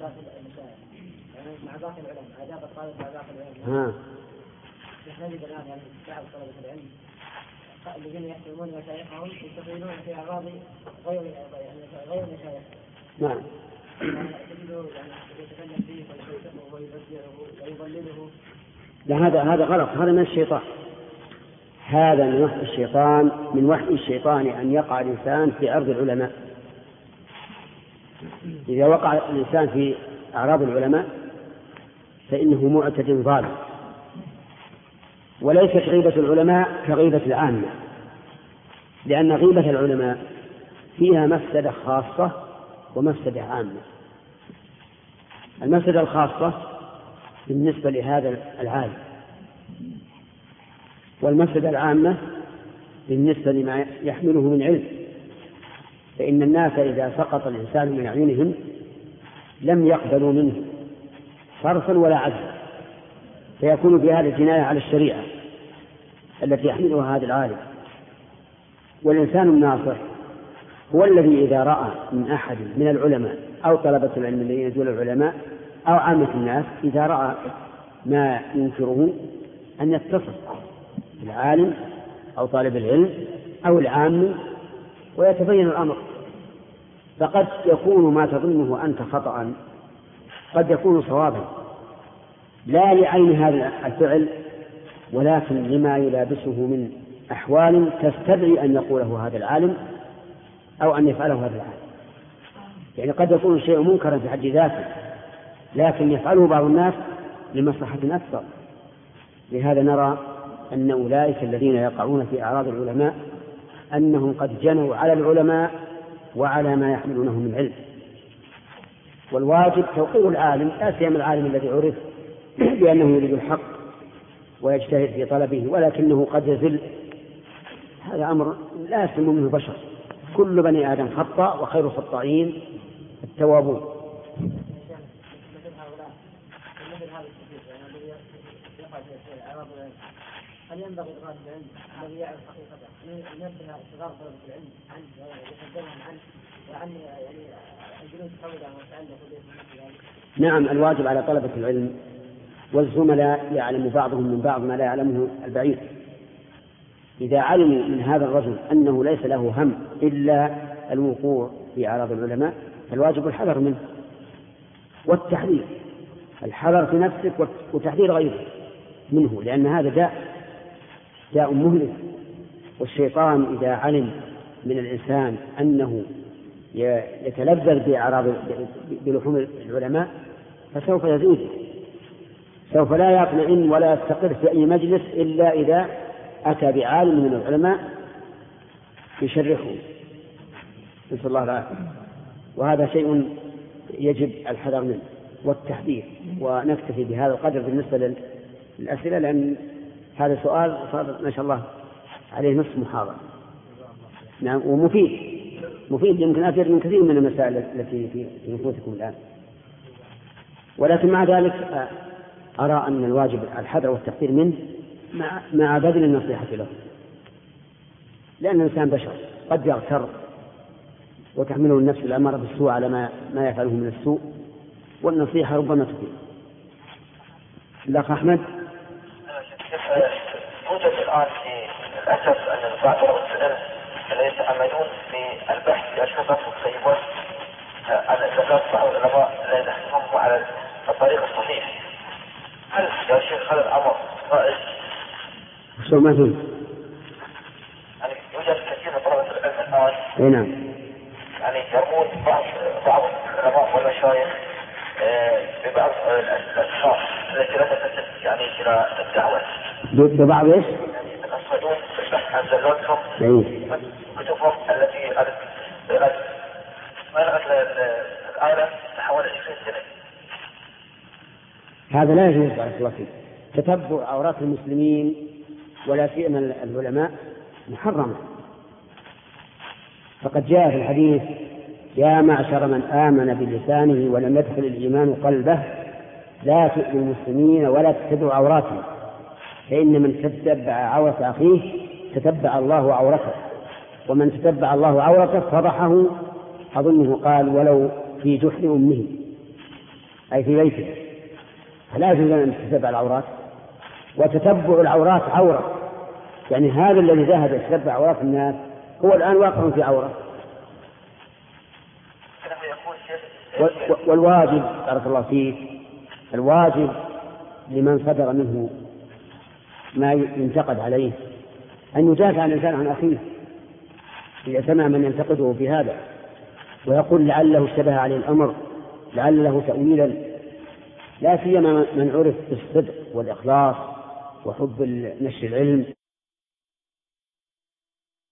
مع باقي العلماء آداب الطالب مع باقي العلماء ها. نجد الآن يعني بعض طلبة العلم الذين يحترمون مشايخهم يستقيلون في أعراض غير يعني غير مشايخ. نعم. تجده يعني يتكلم فيه ويضلله. لا هذا هذا غلط. هذا من الشيطان. هذا من وحي الشيطان من وحي الشيطان أن يقع الإنسان في عرض العلماء. إذا وقع الإنسان في أعراض العلماء فإنه معتد ظالم. وليست غيبة العلماء كغيبة العامة لأن غيبة العلماء فيها مفسدة خاصة ومفسدة عامة. المفسدة الخاصة بالنسبة لهذا العالم والمفسدة العامة بالنسبة لما يحمله من علم. فإن الناس إذا سقط الإنسان من أعينهم لم يقبلوا منه صرفا ولا عدلا فيكون في هذا جناية على الشريعة التي يحملها هذا العالم. والإنسان الناصح هو الذي إذا رأى من أحد من العلماء أو طلبة العلم الذين يدون العلماء أو عامة الناس إذا رأى ما ينكره أن يتصل بالعالم أو طالب العلم أو العام ويتبين الأمر. فقد يكون ما تظنه أنت خطأ. قد يكون صوابا. لا لعين هذا الفعل ولكن لما يلابسه من أحوال تستدعي أن يقوله هذا العالم أو أن يفعله هذا العالم. يعني قد يكون الشيء منكرا في حد ذاته لكن يفعله بعض الناس لمصلحة أكثر. لهذا نرى أن أولئك الذين يقعون في أعراض العلماء أنهم قد جنوا على العلماء وعلى ما يحملونه من علم. والواجب توقير العالم لا سيما العالم الذي عرف بأنه يريد الحق ويجتهد في طلبه ولكنه قد يزل هذا أمر لا يسلم منه بشر. كل بني آدم خطأ وخير الخطائين التوابون. هل ينبغي لطالب العلم؟ الذي يعرف حقيقته ان ينبه صغار طلبة العلم؟ عنه ويحذرهم عنه وعن يعني الجلوس حوله وتعلق نعم الواجب على طلبة العلم والزملاء يعلم بعضهم من بعض ما لا يعلمه البعيد إذا علموا من هذا الرجل أنه ليس له هم إلا الوقوع في أعراض العلماء فالواجب الحذر منه والتحذير. الحذر في نفسك وتحذير غيرك منه لأن هذا داء. داء مهلك والشيطان إذا علم من الإنسان أنه يتلذذ بأعراض بلحوم العلماء فسوف يزيد سوف لا يطمئن ولا يستقر في أي مجلس إلا إذا أتى بعالم من العلماء يشرحه نسأل الله العافية. وهذا شيء يجب الحذر منه والتحذير. ونكتفي بهذا القدر بالنسبة للأسئلة لأن هذا سؤال صار ما شاء الله عليه نصف محاضرة. نعم ومفيد. مفيد يمكن أفيد من كثير من المسائل التي في نفوسكم الآن. ولكن مع ذلك أرى أن الواجب الحذر والتحذير منه مع مع بذل النصيحة له. لأن الإنسان بشر قد يغتر وتحمله النفس الأمارة بالسوء على ما ما يفعله من السوء والنصيحة ربما تفيد. الأخ أحمد؟ يوجد الآن في للأسف أن بعض العلماء الذين يتعمدون في البحث في أشخاص الطيبات على إطلاق بعض العلماء لا يحكمهم على الطريق الصحيح هل يا شيخ هذا الأمر رائج؟ شو فهمت؟ يعني يوجد كثير من طلبة العلم الآن أي نعم يعني يرمون بعض بعض العلماء والمشايخ آه، ببعض الأشخاص التي لا تتسم يعني إلى الدعوة. ببعض إيش؟ يعني يتقصدون في البحث عن زلاتهم. اي كتبهم التي بلغت بلغت الآلة حوالي 20 سنة هذا لا يجوز بارك الله فيك. تتبع عورات المسلمين ولا سيما العلماء محرمة. فقد جاء في الحديث يا معشر من آمن بلسانه ولم يدخل الإيمان قلبه لا تؤذوا المسلمين ولا تتبعوا عوراتهم. فإن من تتبع عورة أخيه تتبع الله عورته. ومن تتبع الله عورته فضحه. أظنه قال ولو في جحر أمه. أي في بيته. فلا يجوز أن تتبع العورات. وتتبع العورات عورة. يعني هذا الذي ذهب يتتبع عورات الناس هو الآن واقع في عورة. والواجب بارك الله فيك الواجب لمن صدر منه ما ينتقد عليه. أن يدافع الإنسان عن أخيه. إذا سمع من ينتقده في هذا. ويقول لعله اشتبه عليه الأمر لعل له تأويلا. لا سيما من عرف بالصدق والإخلاص وحب نشر العلم.